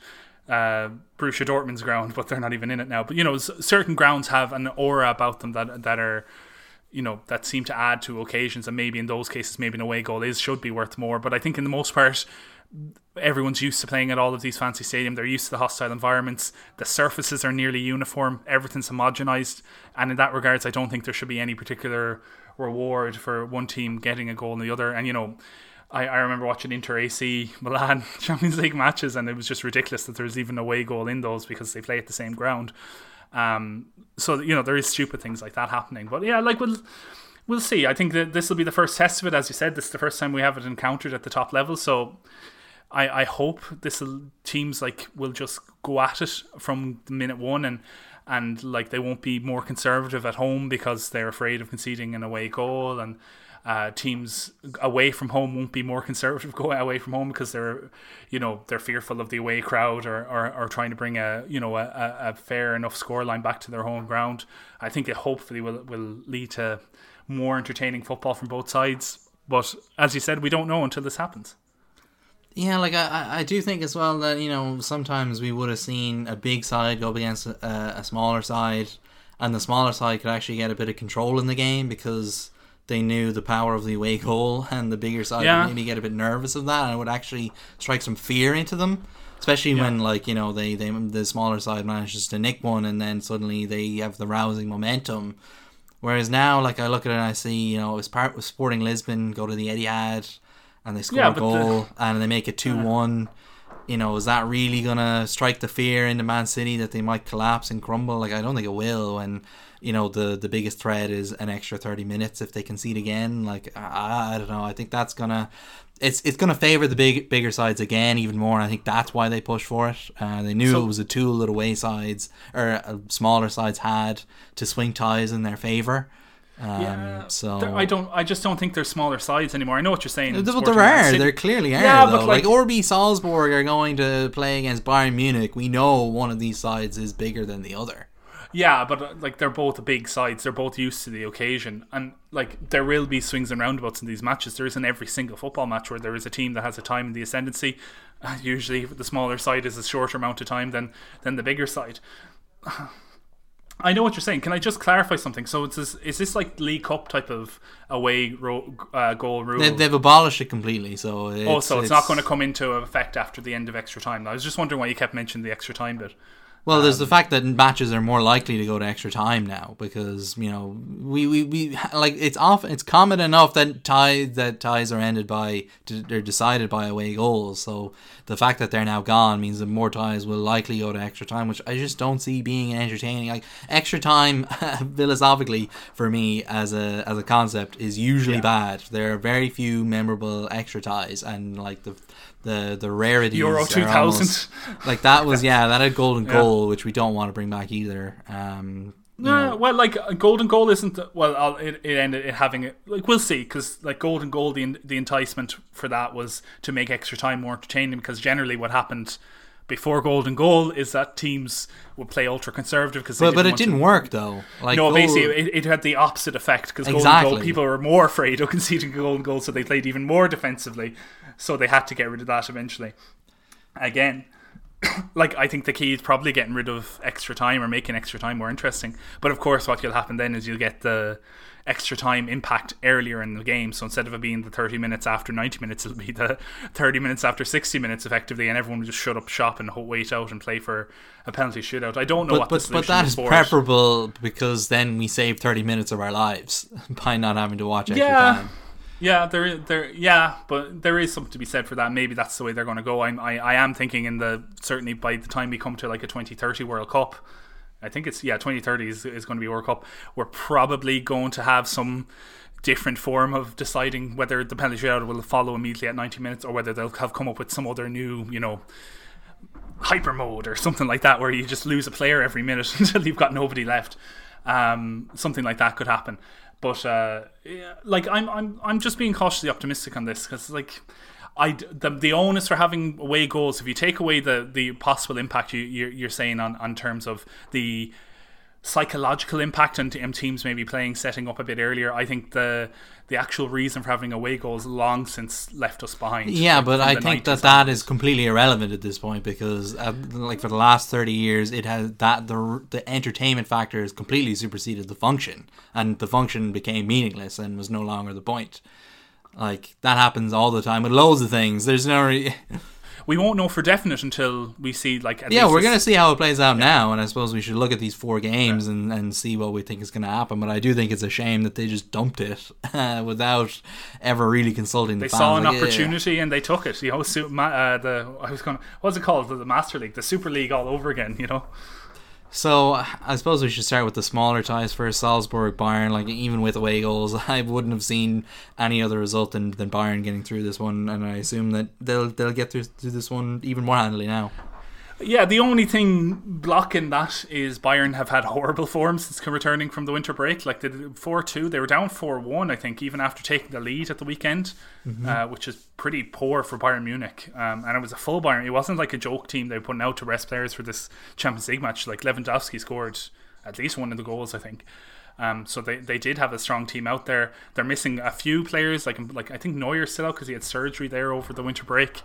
Uh, Borussia Dortmund's ground, but they're not even in it now. But you know, certain grounds have an aura about them that that are, you know, that seem to add to occasions, and maybe in those cases, maybe an away goal is should be worth more. But I think in the most part, everyone's used to playing at all of these fancy stadiums. They're used to the hostile environments. The surfaces are nearly uniform. Everything's homogenized, and in that regards, I don't think there should be any particular reward for one team getting a goal and the other. And you know, I, I remember watching Inter AC Milan Champions League matches, and it was just ridiculous that there's even a away goal in those because they play at the same ground. Um, so you know there is stupid things like that happening. But yeah, like we'll we'll see. I think that this will be the first test of it. As you said, this is the first time we have it encountered at the top level. So I I hope this teams like will just go at it from minute one and and like they won't be more conservative at home because they're afraid of conceding an away goal and uh, teams away from home won't be more conservative going away from home because they're you know they're fearful of the away crowd or, or, or trying to bring a you know a, a fair enough scoreline back to their home ground. I think it hopefully will will lead to more entertaining football from both sides. But as you said we don't know until this happens
yeah, like I, I do think as well that you know sometimes we would have seen a big side go up against a, a smaller side, and the smaller side could actually get a bit of control in the game because they knew the power of the away goal, and the bigger side yeah. would maybe get a bit nervous of that, and it would actually strike some fear into them. Especially yeah. when, like you know, they, they the smaller side manages to nick one, and then suddenly they have the rousing momentum. Whereas now, like I look at it, and I see you know, it was part with Sporting Lisbon go to the Etihad, and they score yeah, a goal, the... and they make it two one. You know, is that really gonna strike the fear into Man City that they might collapse and crumble? Like I don't think it will, and you know the the biggest threat is an extra 30 minutes if they concede again like I, I don't know I think that's gonna it's it's gonna favor the big bigger sides again even more. And I think that's why they pushed for it. Uh, they knew so, it was a tool that away sides or uh, smaller sides had to swing ties in their favor. Um, yeah, so
I don't. I just don't think they're smaller sides anymore. I know what you're saying.
But there are. There clearly are. Yeah, though. but like, like RB Salzburg are going to play against Bayern Munich. We know one of these sides is bigger than the other.
Yeah, but uh, like they're both big sides. They're both used to the occasion, and like there will be swings and roundabouts in these matches. There isn't every single football match where there is a team that has a time in the ascendancy. Uh, usually, the smaller side is a shorter amount of time than than the bigger side. I know what you're saying. Can I just clarify something? So it's this, is this like League Cup type of away ro- uh, goal rule?
They, have abolished it completely. So
it's, oh, so it's, it's, not going to come into effect after the end of extra time. I was just wondering why you kept mentioning the extra time bit.
Well, there's the um, fact that matches are more likely to go to extra time now because you know we, we, we like it's often it's common enough that ties that ties are ended by they're decided by away goals. So the fact that they're now gone means that more ties will likely go to extra time, which I just don't see being entertaining. Like extra time, philosophically for me as a as a concept is usually yeah. bad. There are very few memorable extra ties, and like the the the rarities.
Euro two thousand,
like that was yeah that had golden yeah. goal, which we don't want to bring back either. Um,
no, well, like golden goal isn't well. It, it ended it having it like we'll see because like golden goal, the the enticement for that was to make extra time more entertaining because generally what happened before golden goal is that teams would play ultra conservative because
but, but it didn't to, work though
like no goal, basically it, it, had the opposite effect because exactly. golden goal people were more afraid of conceding golden goal so they played even more defensively so they had to get rid of that eventually. Again, like I think the key is probably getting rid of extra time or making extra time more interesting. But of course, what will happen then is you'll get the extra time impact earlier in the game. So instead of it being the 30 minutes after 90 minutes, it'll be the 30 minutes after 60 minutes effectively, and everyone will just shut up shop and wait out and play for a penalty shootout. I don't know
but,
what
but,
the
but that is preferable because then we save 30 minutes of our lives by not having to watch extra yeah. time.
Yeah, there, there, yeah, but there is something to be said for that. Maybe that's the way they're going to go. I'm, I, I am thinking in the certainly by the time we come to like a 2030 World Cup, I think it's yeah 2030 is, is going to be World Cup. We're probably going to have some different form of deciding whether the penalty shootout will follow immediately at 90 minutes or whether they'll have come up with some other new, you know, hyper mode or something like that where you just lose a player every minute until you've got nobody left. Um, something like that could happen. But uh, yeah, like I'm, I'm, I'm just being cautiously optimistic on this because like. I, the, the onus for having away goals, if you take away the, the possible impact you, you're, you're saying on, on terms of the psychological impact and teams maybe playing setting up a bit earlier. I think the the actual reason for having away goals long since left us behind.
Yeah, but I think that that is completely irrelevant at this point because uh, like for the last 30 years it has that the the entertainment factor has completely superseded the function and the function became meaningless and was no longer the point. Like that happens all the time with loads of things. There's no. Re-
we won't know for definite until we see like. At
yeah, we're
this-
gonna see how it plays out now, and I suppose we should look at these four games and, and see what we think is gonna happen. But I do think it's a shame that they just dumped it uh, without ever really consulting the
They
fans.
saw an
Like, yeah,
opportunity and they took it. You know, su- ma- uh, the I was going. What's it called? The, the Master League, the Super League, all over again. You know.
So I suppose we should start with the smaller ties first. Salzburg, Bayern. Like even with away goals, I wouldn't have seen any other result than, than Bayern getting through this one, and I assume that they'll they'll get through, through this one even more handily now.
Yeah, the only thing blocking that is Bayern have had horrible form since returning from the winter break. Like the four two, they were down four one, I think, even after taking the lead at the weekend, uh, which is pretty poor for Bayern Munich. Um, and it was a full Bayern. It wasn't like a joke team they were putting out to rest players for this Champions League match. Like Lewandowski scored at least one of the goals, I think. Um, so they, they did have a strong team out there. They're missing a few players, like like I think Neuer's still out because he had surgery there over the winter break.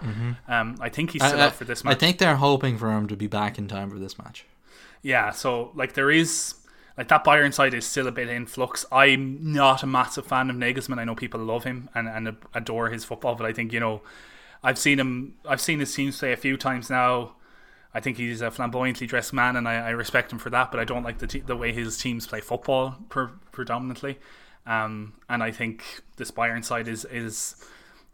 Um, I think he's still
I,
out for this match.
I think they're hoping for him to be back in time for this match.
Yeah, so like there is like that Bayern side is still a bit in flux. I'm not a massive fan of Nagelsmann. I know people love him and, and adore his football, but I think you know I've seen him. I've seen his teams play a few times now. I think he's a flamboyantly dressed man, and I, I respect him for that. But I don't like the the way his teams play football predominantly. Um, and I think this Bayern side is is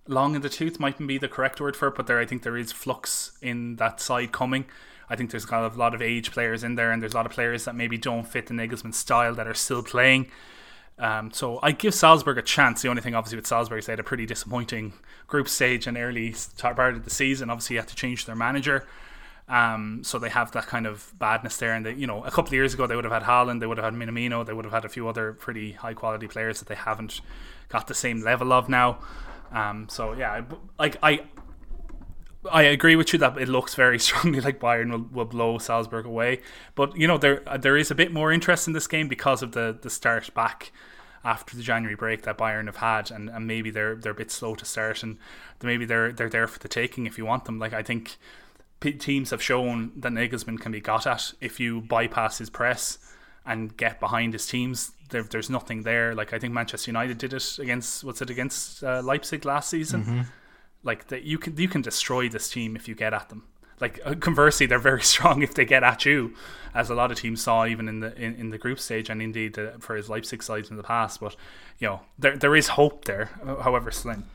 long in the tooth mightn't be the correct word for it, but there I think there is flux in that side coming. I think there's got a lot of age players in there, and there's a lot of players that maybe don't fit the Nagelsmann style that are still playing. Um, so I give Salzburg a chance. The only thing, obviously, with Salzburg is they had a pretty disappointing group stage and early part of the season. Obviously, you had to change their manager. Um, so they have that kind of badness there, and they, you know, a couple of years ago they would have had Haaland, they would have had Minamino, they would have had a few other pretty high quality players that they haven't got the same level of now. Um, so yeah, like I, I agree with you that it looks very strongly like Bayern will, will blow Salzburg away, but you know there there is a bit more interest in this game because of the the start back after the January break that Bayern have had, and, and maybe they're they're a bit slow to start, and maybe they're they're there for the taking if you want them. Like I think teams have shown that Nagelsmann can be got at if you bypass his press and get behind his teams. There, there's nothing there. Like I think Manchester United did it against what's it against uh, Leipzig last season. Like that you can you can destroy this team if you get at them. Like uh, conversely, they're very strong if they get at you, as a lot of teams saw even in the in, in the group stage and indeed uh, for his Leipzig sides in the past. But you know there there is hope there, uh, however slim.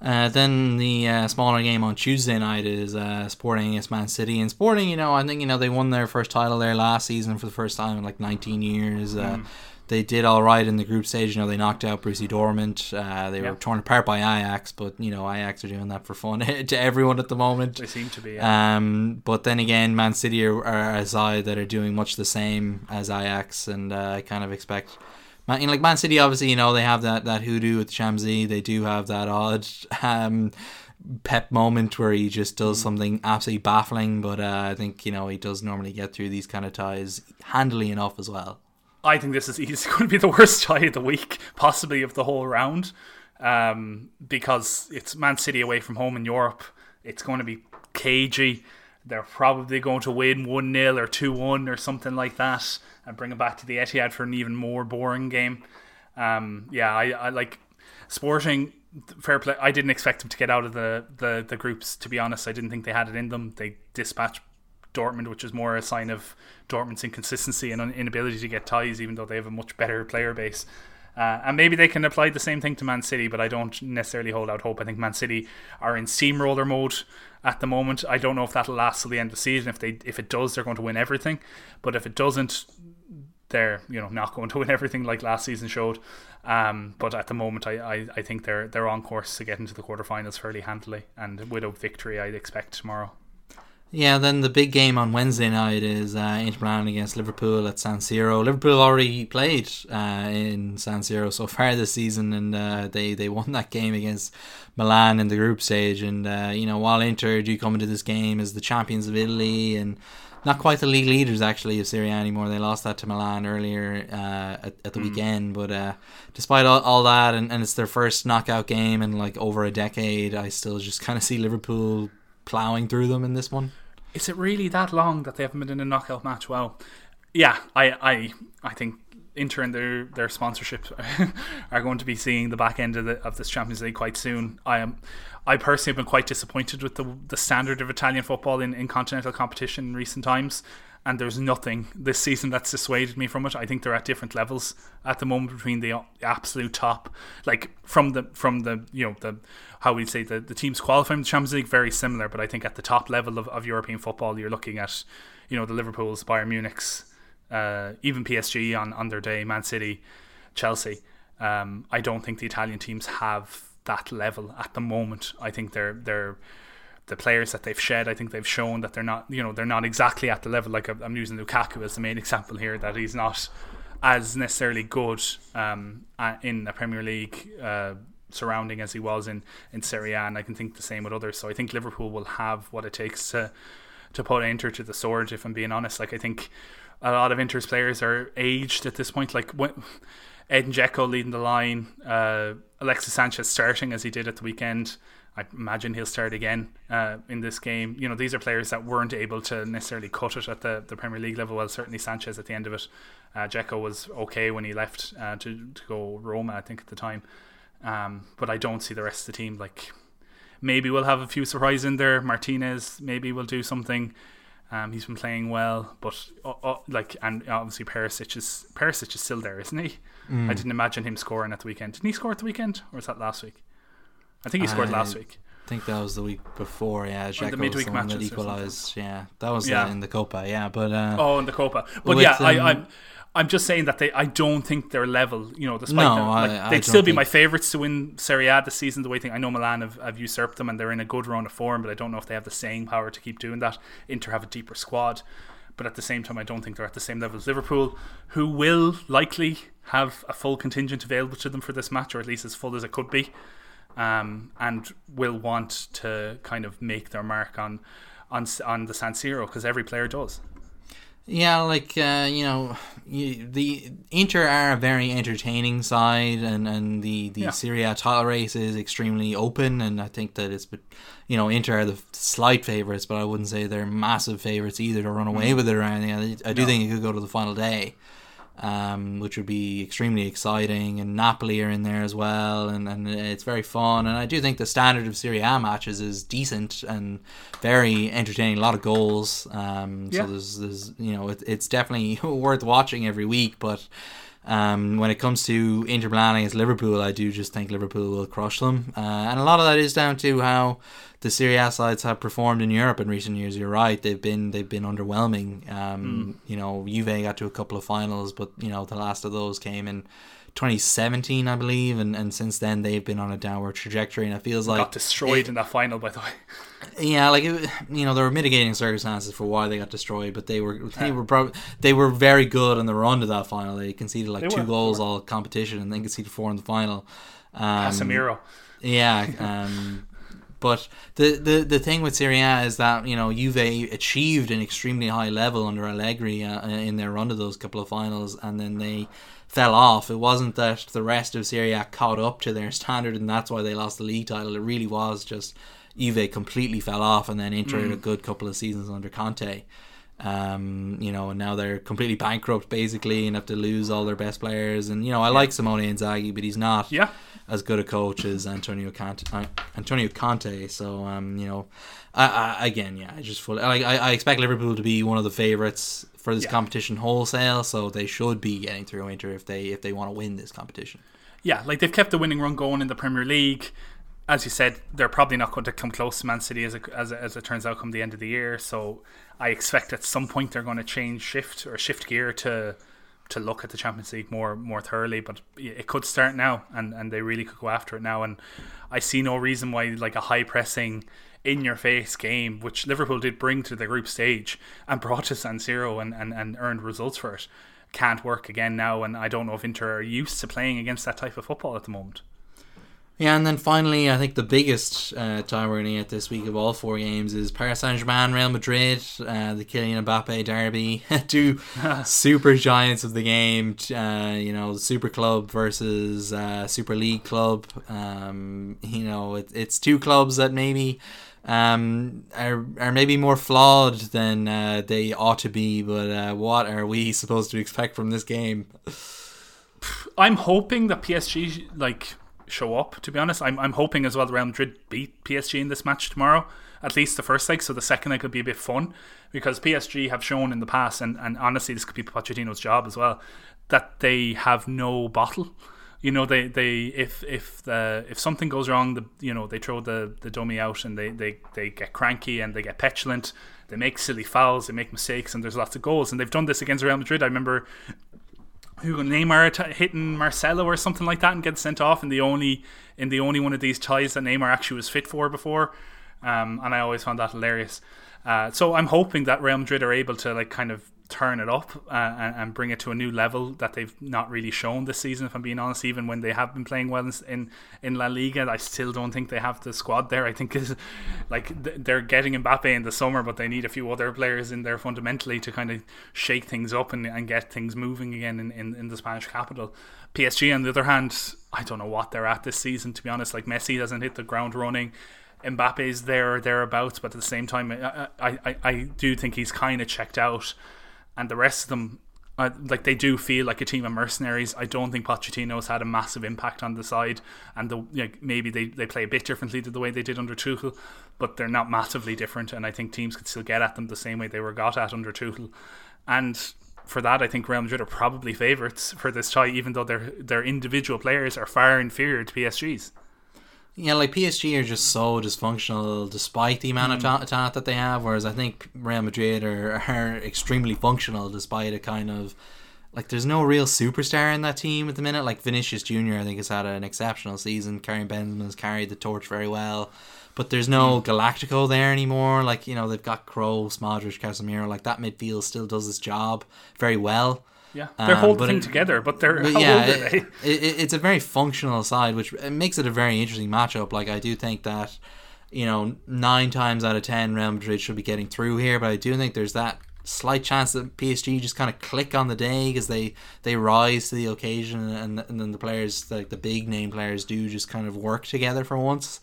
Uh, then the uh, smaller game on Tuesday night is uh, Sporting against Man City. And Sporting, you know, I think you know they won their first title there last season for the first time in like 19 years. Uh, They did all right in the group stage. You know, they knocked out Borussia Dortmund. Uh, they
Yeah.
were torn apart by Ajax, but you know, Ajax are doing that for fun to everyone at the moment.
They seem to be. Yeah.
Um, but then again, Man City are, are a side that are doing much the same as Ajax, and uh, I kind of expect. Man, like Man City, obviously, you know they have that that hoodoo with Chamsi. They do have that odd um, Pep moment where he just does something absolutely baffling. But uh, I think you know he does normally get through these kind of ties handily enough as well.
I think this is easily going to be the worst tie of the week, possibly of the whole round, um, because it's Man City away from home in Europe. It's going to be cagey. They're probably going to win 1 0 or 2 1 or something like that and bring it back to the Etihad for an even more boring game. Um, yeah, I, I like Sporting. Fair play. I didn't expect them to get out of the, the, the groups, to be honest. I didn't think they had it in them. They dispatched Dortmund, which is more a sign of Dortmund's inconsistency and inability to get ties, even though they have a much better player base. Uh, and maybe they can apply the same thing to Man City, but I don't necessarily hold out hope. I think Man City are in steamroller mode at the moment. I don't know if that'll last till the end of the season. If they if it does, they're going to win everything. But if it doesn't, they're you know not going to win everything like last season showed. Um, but at the moment, I, I, I think they're they're on course to get into the quarterfinals fairly handily, and with a victory, I'd expect tomorrow.
Yeah, then the big game on Wednesday night is uh, Inter Milan against Liverpool at San Siro. Liverpool already played uh, in San Siro so far this season, and uh, they they won that game against Milan in the group stage. And uh, you know, while Inter do come into this game as the champions of Italy and not quite the league leaders actually of Serie A anymore, they lost that to Milan earlier uh, at, at the weekend. But uh, despite all, all that, and, and it's their first knockout game in like over a decade, I still just kind of see Liverpool plowing through them in this one.
Is it really that long that they haven't been in a knockout match? Well, yeah, I I I think Inter and their their sponsorship are going to be seeing the back end of the of this Champions League quite soon. I am. I personally have been quite disappointed with the the standard of Italian football in, in continental competition in recent times and there's nothing this season that's dissuaded me from it. I think they're at different levels at the moment between the absolute top, like from the from the you know the how we say the the teams qualifying the Champions League very similar, but I think at the top level of, of European football, you're looking at you know the Liverpool's, Bayern Munich's, uh, even PSG on on their day, Man City, Chelsea. Um, I don't think the Italian teams have that level at the moment. I think they're they're the players that they've shed, I think they've shown that they're not, you know, they're not exactly at the level. Like I'm using Lukaku as the main example here, that he's not as necessarily good um, in a Premier League uh, surrounding as he was in in Serie A, and I can think the same with others. So I think Liverpool will have what it takes to to put Inter to the sword. If I'm being honest, like I think a lot of Inter's players are aged at this point. Like when Edin Dzeko leading the line, uh, Alexis Sanchez starting as he did at the weekend. I imagine he'll start again uh, in this game. You know, these are players that weren't able to necessarily cut it at the, the Premier League level. Well, certainly Sanchez at the end of it. Uh, Dzeko was okay when he left uh, to, to go Roma, I think, at the time. Um, but I don't see the rest of the team. Like, maybe we'll have a few surprises in there. Martinez maybe we'll do something. Um, he's been playing well, but uh, uh, like, and obviously Perisic is Perisic is still there, isn't he? Mm. I didn't imagine him scoring at the weekend. Didn't he score at the weekend, or was that last week? I think he scored I last week.
I think that was the week before. Yeah, the midweek match that equalized. Yeah, that was yeah. Uh, in the Copa. Yeah, but uh,
oh, in the Copa. But with, yeah, um, I, I'm. I'm just saying that they. I don't think they're level. You know, despite no, them, like, I, they'd still be think... my favourites to win Serie A this season. The way thing I know Milan have, have usurped them and they're in a good run of form, but I don't know if they have the same power to keep doing that. Inter have a deeper squad, but at the same time, I don't think they're at the same level as Liverpool, who will likely have a full contingent available to them for this match, or at least as full as it could be um, and will want to kind of make their mark on on on the San Siro because every player does.
Yeah, like uh, you know, you, the Inter are a very entertaining side, and, and the the yeah. Serie A title race is extremely open, and I think that it's, but you know, Inter are the slight favorites, but I wouldn't say they're massive favorites either to run away mm. with it or anything. I, I do no. think it could go to the final day um, which would be extremely exciting. And Napoli are in there as well, and, and it's very fun. And I do think the standard of Serie A matches is decent and very entertaining. A lot of goals. Um, yeah. So there's, there's you know, it, it's definitely worth watching every week. But um, when it comes to Inter Milan against Liverpool, I do just think Liverpool will crush them, uh, and a lot of that is down to how the Serie A sides have performed in Europe in recent years. You're right; they've been they've been underwhelming. Um, mm. You know, Juve got to a couple of finals, but you know the last of those came in 2017, I believe, and, and since then they've been on a downward trajectory. And it feels like
got destroyed it, in that final, by the way.
Yeah, like it, you know, there were mitigating circumstances for why they got destroyed, but they were they were pro- they were very good on the run to that final. They conceded like they two were, goals all competition, and then conceded four in the final.
Um, Casemiro.
Yeah. Um, but the, the, the thing with Serie A is that you know Juve achieved an extremely high level under Allegri uh, in their run to those couple of finals, and then they fell off. It wasn't that the rest of Serie A caught up to their standard and that's why they lost the league title. It really was just Juve completely fell off and then entered mm. a good couple of seasons under Conte. Um, you know, and now they're completely bankrupt basically and have to lose all their best players. And you know, I yeah. like Simone Inzaghi, but he's not
yeah.
as good a coach as Antonio Conte. Uh, Antonio Conte. So um, you know, I, I, again, yeah, I just fully, I, I expect Liverpool to be one of the favourites for this yeah. competition wholesale, so they should be getting through Inter if they if they want to win this competition.
Yeah, like they've kept the winning run going in the Premier League. As you said, they're probably not going to come close to Man City as, as, as it turns out come the end of the year. So I expect at some point they're going to change shift or shift gear to to look at the Champions League more more thoroughly. But it could start now, and, and they really could go after it now. And I see no reason why like a high pressing in your face game, which Liverpool did bring to the group stage and brought to San Siro and, and, and earned results for it, can't work again now. And I don't know if Inter are used to playing against that type of football at the moment.
Yeah, and then finally, I think the biggest uh, time we're going to get this week of all four games is Paris Saint Germain, Real Madrid, uh, the Kylian Mbappe derby, two super giants of the game. Uh, you know, Super Club versus uh, Super League Club. Um, you know, it, it's two clubs that maybe um, are are maybe more flawed than uh, they ought to be. But uh, what are we supposed to expect from this game?
I'm hoping that PSG like show up. To be honest, I'm I'm hoping as well that Real Madrid beat PSG in this match tomorrow. At least the first leg, so the second leg could be a bit fun because PSG have shown in the past, and, and honestly, this could be Pochettino's job as well, that they have no bottle. You know, they, they if if the if something goes wrong, the you know they throw the, the dummy out and they, they, they get cranky and they get petulant. They make silly fouls, they make mistakes, and there's lots of goals. And they've done this against Real Madrid. I remember who Neymar t- hitting Marcelo or something like that and getting sent off in the only in the only one of these ties that Neymar actually was fit for before. Um, and I always found that hilarious. Uh, so I'm hoping that Real Madrid are able to like kind of turn it up and, and, bring it to a new level that they've not really shown this season. If I'm being honest, even when they have been playing well in in La Liga, I still don't think they have the squad there. I think is like they're getting Mbappe in the summer, but they need a few other players in there fundamentally to kind of shake things up and, and get things moving again in, in, in the Spanish capital. PSG, on the other hand, I don't know what they're at this season. To be honest, like Messi doesn't hit the ground running. Mbappe's there or thereabouts, but at the same time, I, I, I do think he's kind of checked out and the rest of them, like they do feel like a team of mercenaries. I don't think Pochettino's had a massive impact on the side, and the like, maybe they, they play a bit differently to the way they did under Tuchel, but they're not massively different. And I think teams could still get at them the same way they were got at under Tuchel, and for that, I think Real Madrid are probably favourites for this tie, even though their their individual players are far inferior to PSG's.
Yeah, like PSG are just so dysfunctional despite the amount mm. of talent that they have, whereas I think Real Madrid are, are extremely functional despite a kind of like there's no real superstar in that team at the minute. Like Vinicius Junior, I think has had an exceptional season. Karim Benzema's carried the torch very well, but there's no mm. Galactico there anymore. Like you know they've got Kroos, Modric, Casemiro. Like that midfield still does its job very well.
Yeah, they're um, holding thing together, but they're but yeah,
it, it, it's a very functional side, which makes it a very interesting matchup. Like I do think that you know nine times out of ten Real Madrid should be getting through here, but I do think there's that slight chance that PSG just kind of click on the day because they they rise to the occasion, and and then the players like the big name players do just kind of work together for once.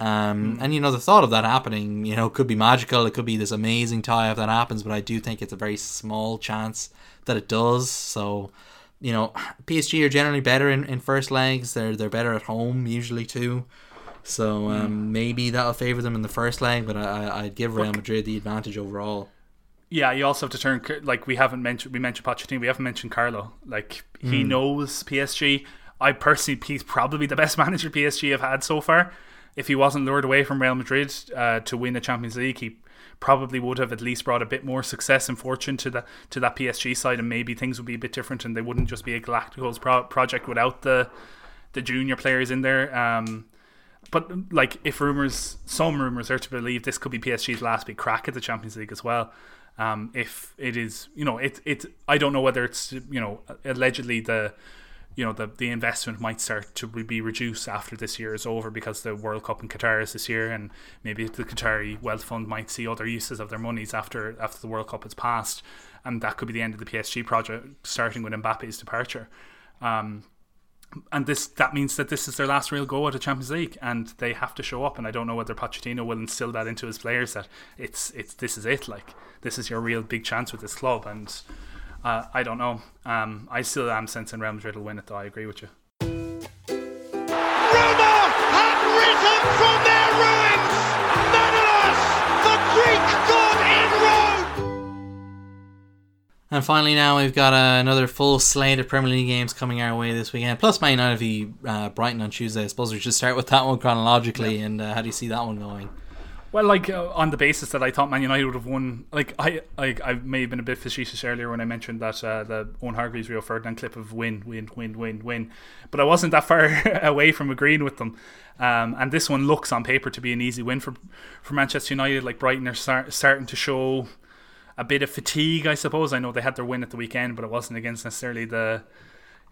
Um, mm. And you know the thought of that happening, you know, could be magical. It could be this amazing tie if that happens, but I do think it's a very small chance that it does. So, you know, PSG are generally better in, in first legs. They're they're better at home usually too. So um, mm. maybe that'll favour them in the first leg, but I, I'd give Real Madrid the advantage overall.
Yeah, you also have to turn like we haven't mentioned. We mentioned Pochettino. We haven't mentioned Carlo. Like he mm. knows PSG. I personally, he's probably the best manager PSG have had so far. If he wasn't lured away from Real Madrid uh, to win the Champions League, he probably would have at least brought a bit more success and fortune to the to that PSG side, and maybe things would be a bit different, and they wouldn't just be a Galacticos pro- project without the the junior players in there. Um, but like, if rumors, some rumors are to believe this could be PSG's last big crack at the Champions League as well. Um, if it is, you know, it it I don't know whether it's you know allegedly the you know the the investment might start to be reduced after this year is over because the World Cup in Qatar is this year, and maybe the Qatari Wealth Fund might see other uses of their monies after after the World Cup has passed, and that could be the end of the PSG project, starting with Mbappe's departure. Um, and this that means that this is their last real go at a Champions League, and they have to show up. And I don't know whether Pochettino will instill that into his players that it's it's this is it, like this is your real big chance with this club, and uh, I don't know. Um, I still am sensing Real Madrid will win it, though. I agree with you.
Roma have risen from their ruins. Manolas, the Greek god in Rome.
And finally, now we've got uh, another full slate of Premier League games coming our way this weekend. Plus, Man United v uh, Brighton on Tuesday. I suppose we should start with that one chronologically. Yeah. And uh, how do you see that one going?
Well, like uh, on the basis that I thought Man United would have won, like I, like I may have been a bit facetious earlier when I mentioned that uh, the Owen Hargreaves Rio Ferdinand clip of win, win, win, win, win, but I wasn't that far away from agreeing with them. Um, and this one looks on paper to be an easy win for for Manchester United. Like Brighton are start, starting to show a bit of fatigue, I suppose. I know they had their win at the weekend, but it wasn't against necessarily the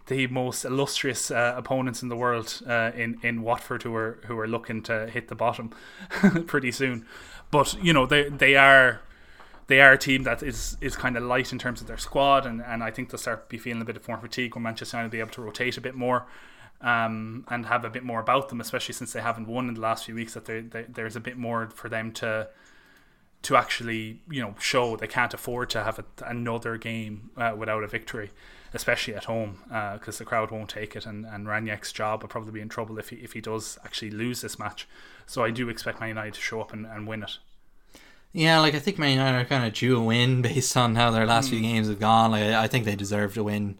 the most illustrious uh, opponents in the world uh, in in Watford who are who are looking to hit the bottom pretty soon. But you know they they are they are a team that is is kind of light in terms of their squad, and, and I think they'll start be feeling a bit of more fatigue when Manchester United will be able to rotate a bit more. Um, and have a bit more about them, especially since they haven't won in the last few weeks. That they, there's a bit more for them to to actually you know show they can't afford to have a, another game uh, without a victory, especially at home, because uh, the crowd won't take it, and and Rangnick's job will probably be in trouble if he if he does actually lose this match. So I do expect Man United to show up and, and win it.
Yeah, like I think Man United are kind of due a win based on how their last mm. few games have gone. Like I think they deserve to win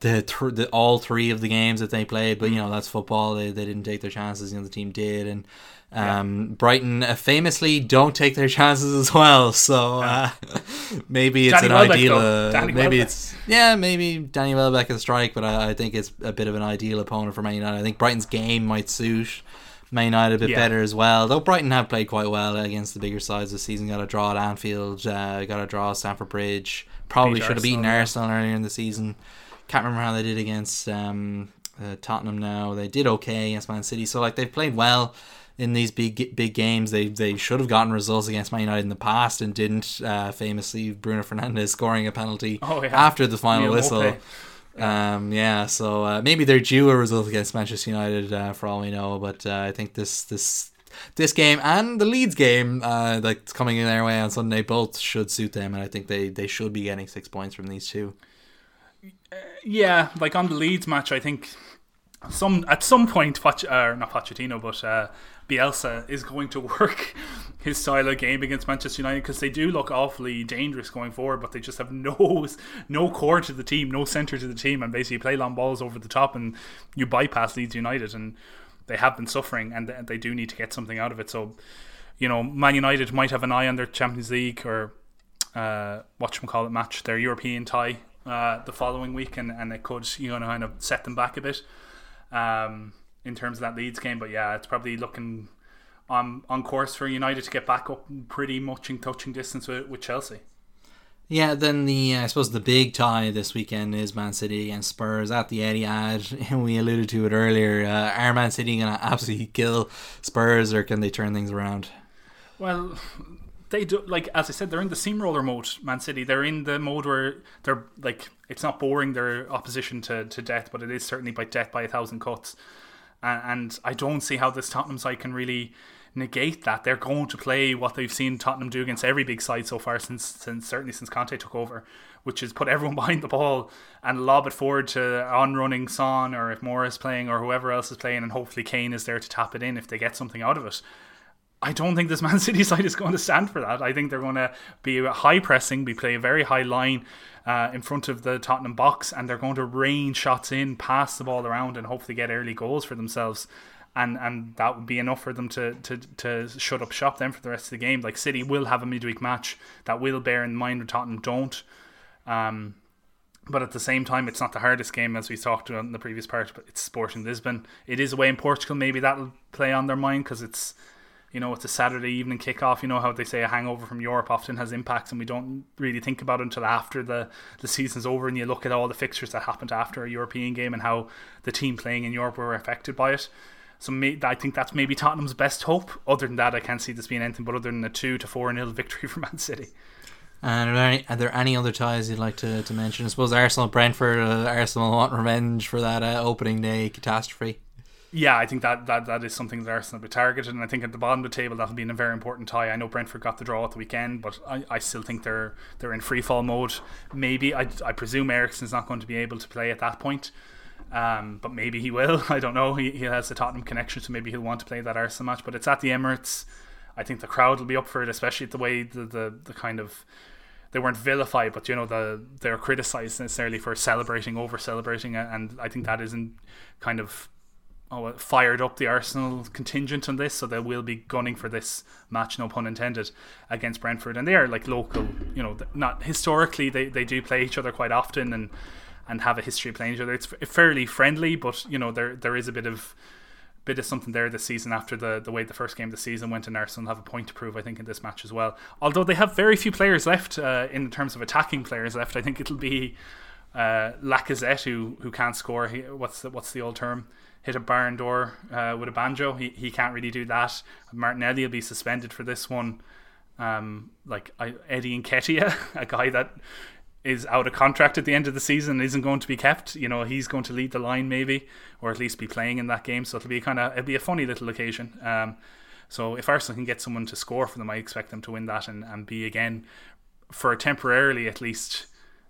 the, th- the all three of the games that they played. But you know that's football. They they didn't take their chances. You know the team did, and um, yeah. Brighton uh, famously don't take their chances as well. So uh, maybe it's
Danny
an
Welbeck,
ideal. Uh, maybe
Welbeck.
it's yeah, maybe Danny Welbeck can strike, but I, I, think it's a bit of an ideal opponent for Man United. I think Brighton's game might suit. Man United a bit yeah. better as well. Though Brighton have played quite well against the bigger sides this season. Got a draw at Anfield, uh, got a draw at Stamford Bridge. Probably Beat should have beaten Arsenal earlier in the season. Can't remember how they did against um, uh, Tottenham now. They did okay against Man City. So like they've played well in these big big games. They they should have gotten results against Man United in the past and didn't. Uh, famously, Bruno Fernandes scoring a penalty
oh, yeah.
after the final whistle. Um, yeah, so uh, maybe they're due a result against Manchester United uh, for all we know. But uh, I think this this this game and the Leeds game uh, that's coming in their way on Sunday both should suit them, and I think they they should be getting six points from these two.
Yeah, like on the Leeds match, I think some at some point, Poch, uh, not Pochettino, but uh, Bielsa is going to work his style of game against Manchester United because they do look awfully dangerous going forward, but they just have no no core to the team, no centre to the team, and basically play long balls over the top, and you bypass Leeds United, and they have been suffering, and they do need to get something out of it. So, you know, Man United might have an eye on their Champions League or uh, what you call it match, their European tie uh, the following week, and and it could you know kind of set them back a bit. Um, in terms of that Leeds game. But yeah, it's probably looking on on course for United to get back up pretty much in touching distance with, with Chelsea.
Yeah, then the I suppose the big tie this weekend is Man City against Spurs at the Etihad. And we alluded to it earlier. Uh, are Man City going to absolutely kill Spurs, or can they turn things around?
Well, they do. Like as I said, they're in the steamroller mode. Man City, they're in the mode where they're like it's not boring their opposition to to death, but it is certainly by death by a thousand cuts and I don't see how this Tottenham side can really negate that. They're going to play what they've seen Tottenham do against every big side so far since, since certainly since Conte took over, which is put everyone behind the ball and lob it forward to on running Son or if Moura is playing or whoever else is playing, and hopefully Kane is there to tap it in if they get something out of it. I don't think this Man City side is going to stand for that. I think they're going to be high pressing, be play a very high line uh, in front of the Tottenham box, and they're going to rain shots in, pass the ball around, and hopefully get early goals for themselves. And and that would be enough for them to, to, to shut up shop then for the rest of the game. Like City will have a midweek match that will bear in mind, Tottenham don't. Um, but at the same time, it's not the hardest game as we talked about in the previous part. But it's Sporting Lisbon. It is away in Portugal. Maybe that'll play on their mind because it's you know, it's a Saturday evening kickoff. You know how they say a hangover from Europe often has impacts, and we don't really think about it until after the, the season's over and you look at all the fixtures that happened after a European game and how the team playing in Europe were affected by it. So may, I think that's maybe Tottenham's best hope. Other than that, I can't see this being anything but other than a 2 to 4 nil victory for Man City.
And are there, any, are there any other ties you'd like to, to mention? I suppose Arsenal Brentford, uh, Arsenal want revenge for that uh, opening day catastrophe
yeah, I think that, that that is something that Arsenal will be targeted, and I think at the bottom of the table that'll be in a very important tie. I know Brentford got the draw at the weekend, but I, I still think they're they're in free fall mode. Maybe I, I presume Eriksen's not going to be able to play at that point, um, but maybe he will. I don't know. He, he has the Tottenham connection, so maybe he'll want to play that Arsenal match. But it's at the Emirates. I think the crowd will be up for it, especially the way the the, the kind of they weren't vilified, but you know the they're criticized necessarily for celebrating over celebrating, and I think that isn't kind of oh, fired up the Arsenal contingent on this, so they will be gunning for this match, no pun intended, against Brentford. And they are like local, you know, not historically they, they do play each other quite often and and have a history of playing each other. It's fairly friendly, but you know there there is a bit of bit of something there this season after the the way the first game of the season went. And Arsenal have a point to prove, I think, in this match as well. Although they have very few players left uh, in terms of attacking players left, I think it'll be uh, Lacazette who who can't score. He, what's the, what's the old term? Hit a barn door uh, with a banjo. He he can't really do that. Martinelli will be suspended for this one. Um, like I, Eddie Nketiah, a guy that is out of contract at the end of the season isn't going to be kept. You know, he's going to lead the line maybe, or at least be playing in that game. So it'll be kind of it'll be a funny little occasion. Um, So if Arsenal can get someone to score for them, I expect them to win that and, and be again, for temporarily at least.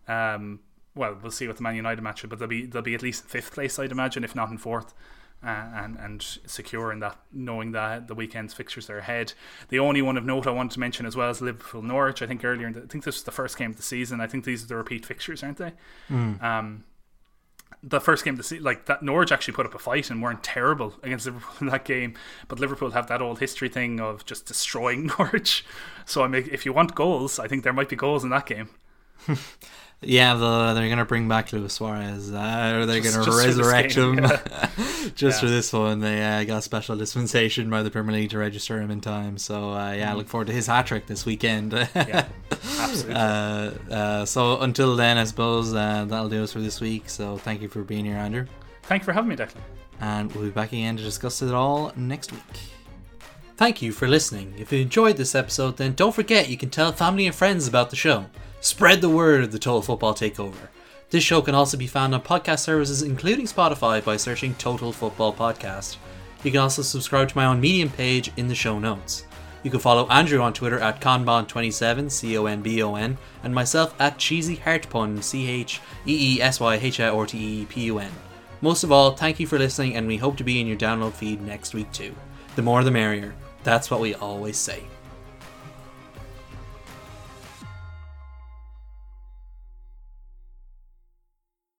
Um, well, we'll see what the Man United match, but they'll be they'll be at least in fifth place, I'd imagine, if not in fourth. Uh, and and secure in that, knowing that the weekend's fixtures are ahead. The only one of note I wanted to mention as well is Liverpool Norwich. I think earlier, in the, I think this was the first game of the season. I think these are the repeat fixtures, aren't they?
Mm.
Um, the first game of the season, like that, Norwich actually put up a fight and weren't terrible against Liverpool in that game. But Liverpool have that old history thing of just destroying Norwich. So I mean, if you want goals, I think there might be goals in that game.
Yeah, the, they're gonna bring back Luis Suarez, uh, they're
Just-
gonna
just
resurrect him
yeah.
just
Yeah.
for this one. They uh, got special dispensation by the Premier League to register him in time. So uh, yeah, I look forward to his hat trick this weekend.
Yeah, absolutely.
Uh, uh, so until then, I suppose uh, that'll do us for this week. So thank you for being here, Andrew,
Thank you for having me, Declan.
and we'll be back again to discuss it all next week. Thank you for listening. If you enjoyed this episode, then don't forget you can tell family and friends about the show. Spread the word of the Total Football Takeover. This show can also be found on podcast services, including Spotify, by searching Total Football Podcast. You can also subscribe to my own Medium page in the show notes. You can follow Andrew on Twitter at Conbon27, C O N B O N, and myself at Cheesy Heartpun, C H E E S Y H I R T E P U N. Most of all, thank you for listening, and we hope to be in your download feed next week too. The more the merrier. That's what we always say.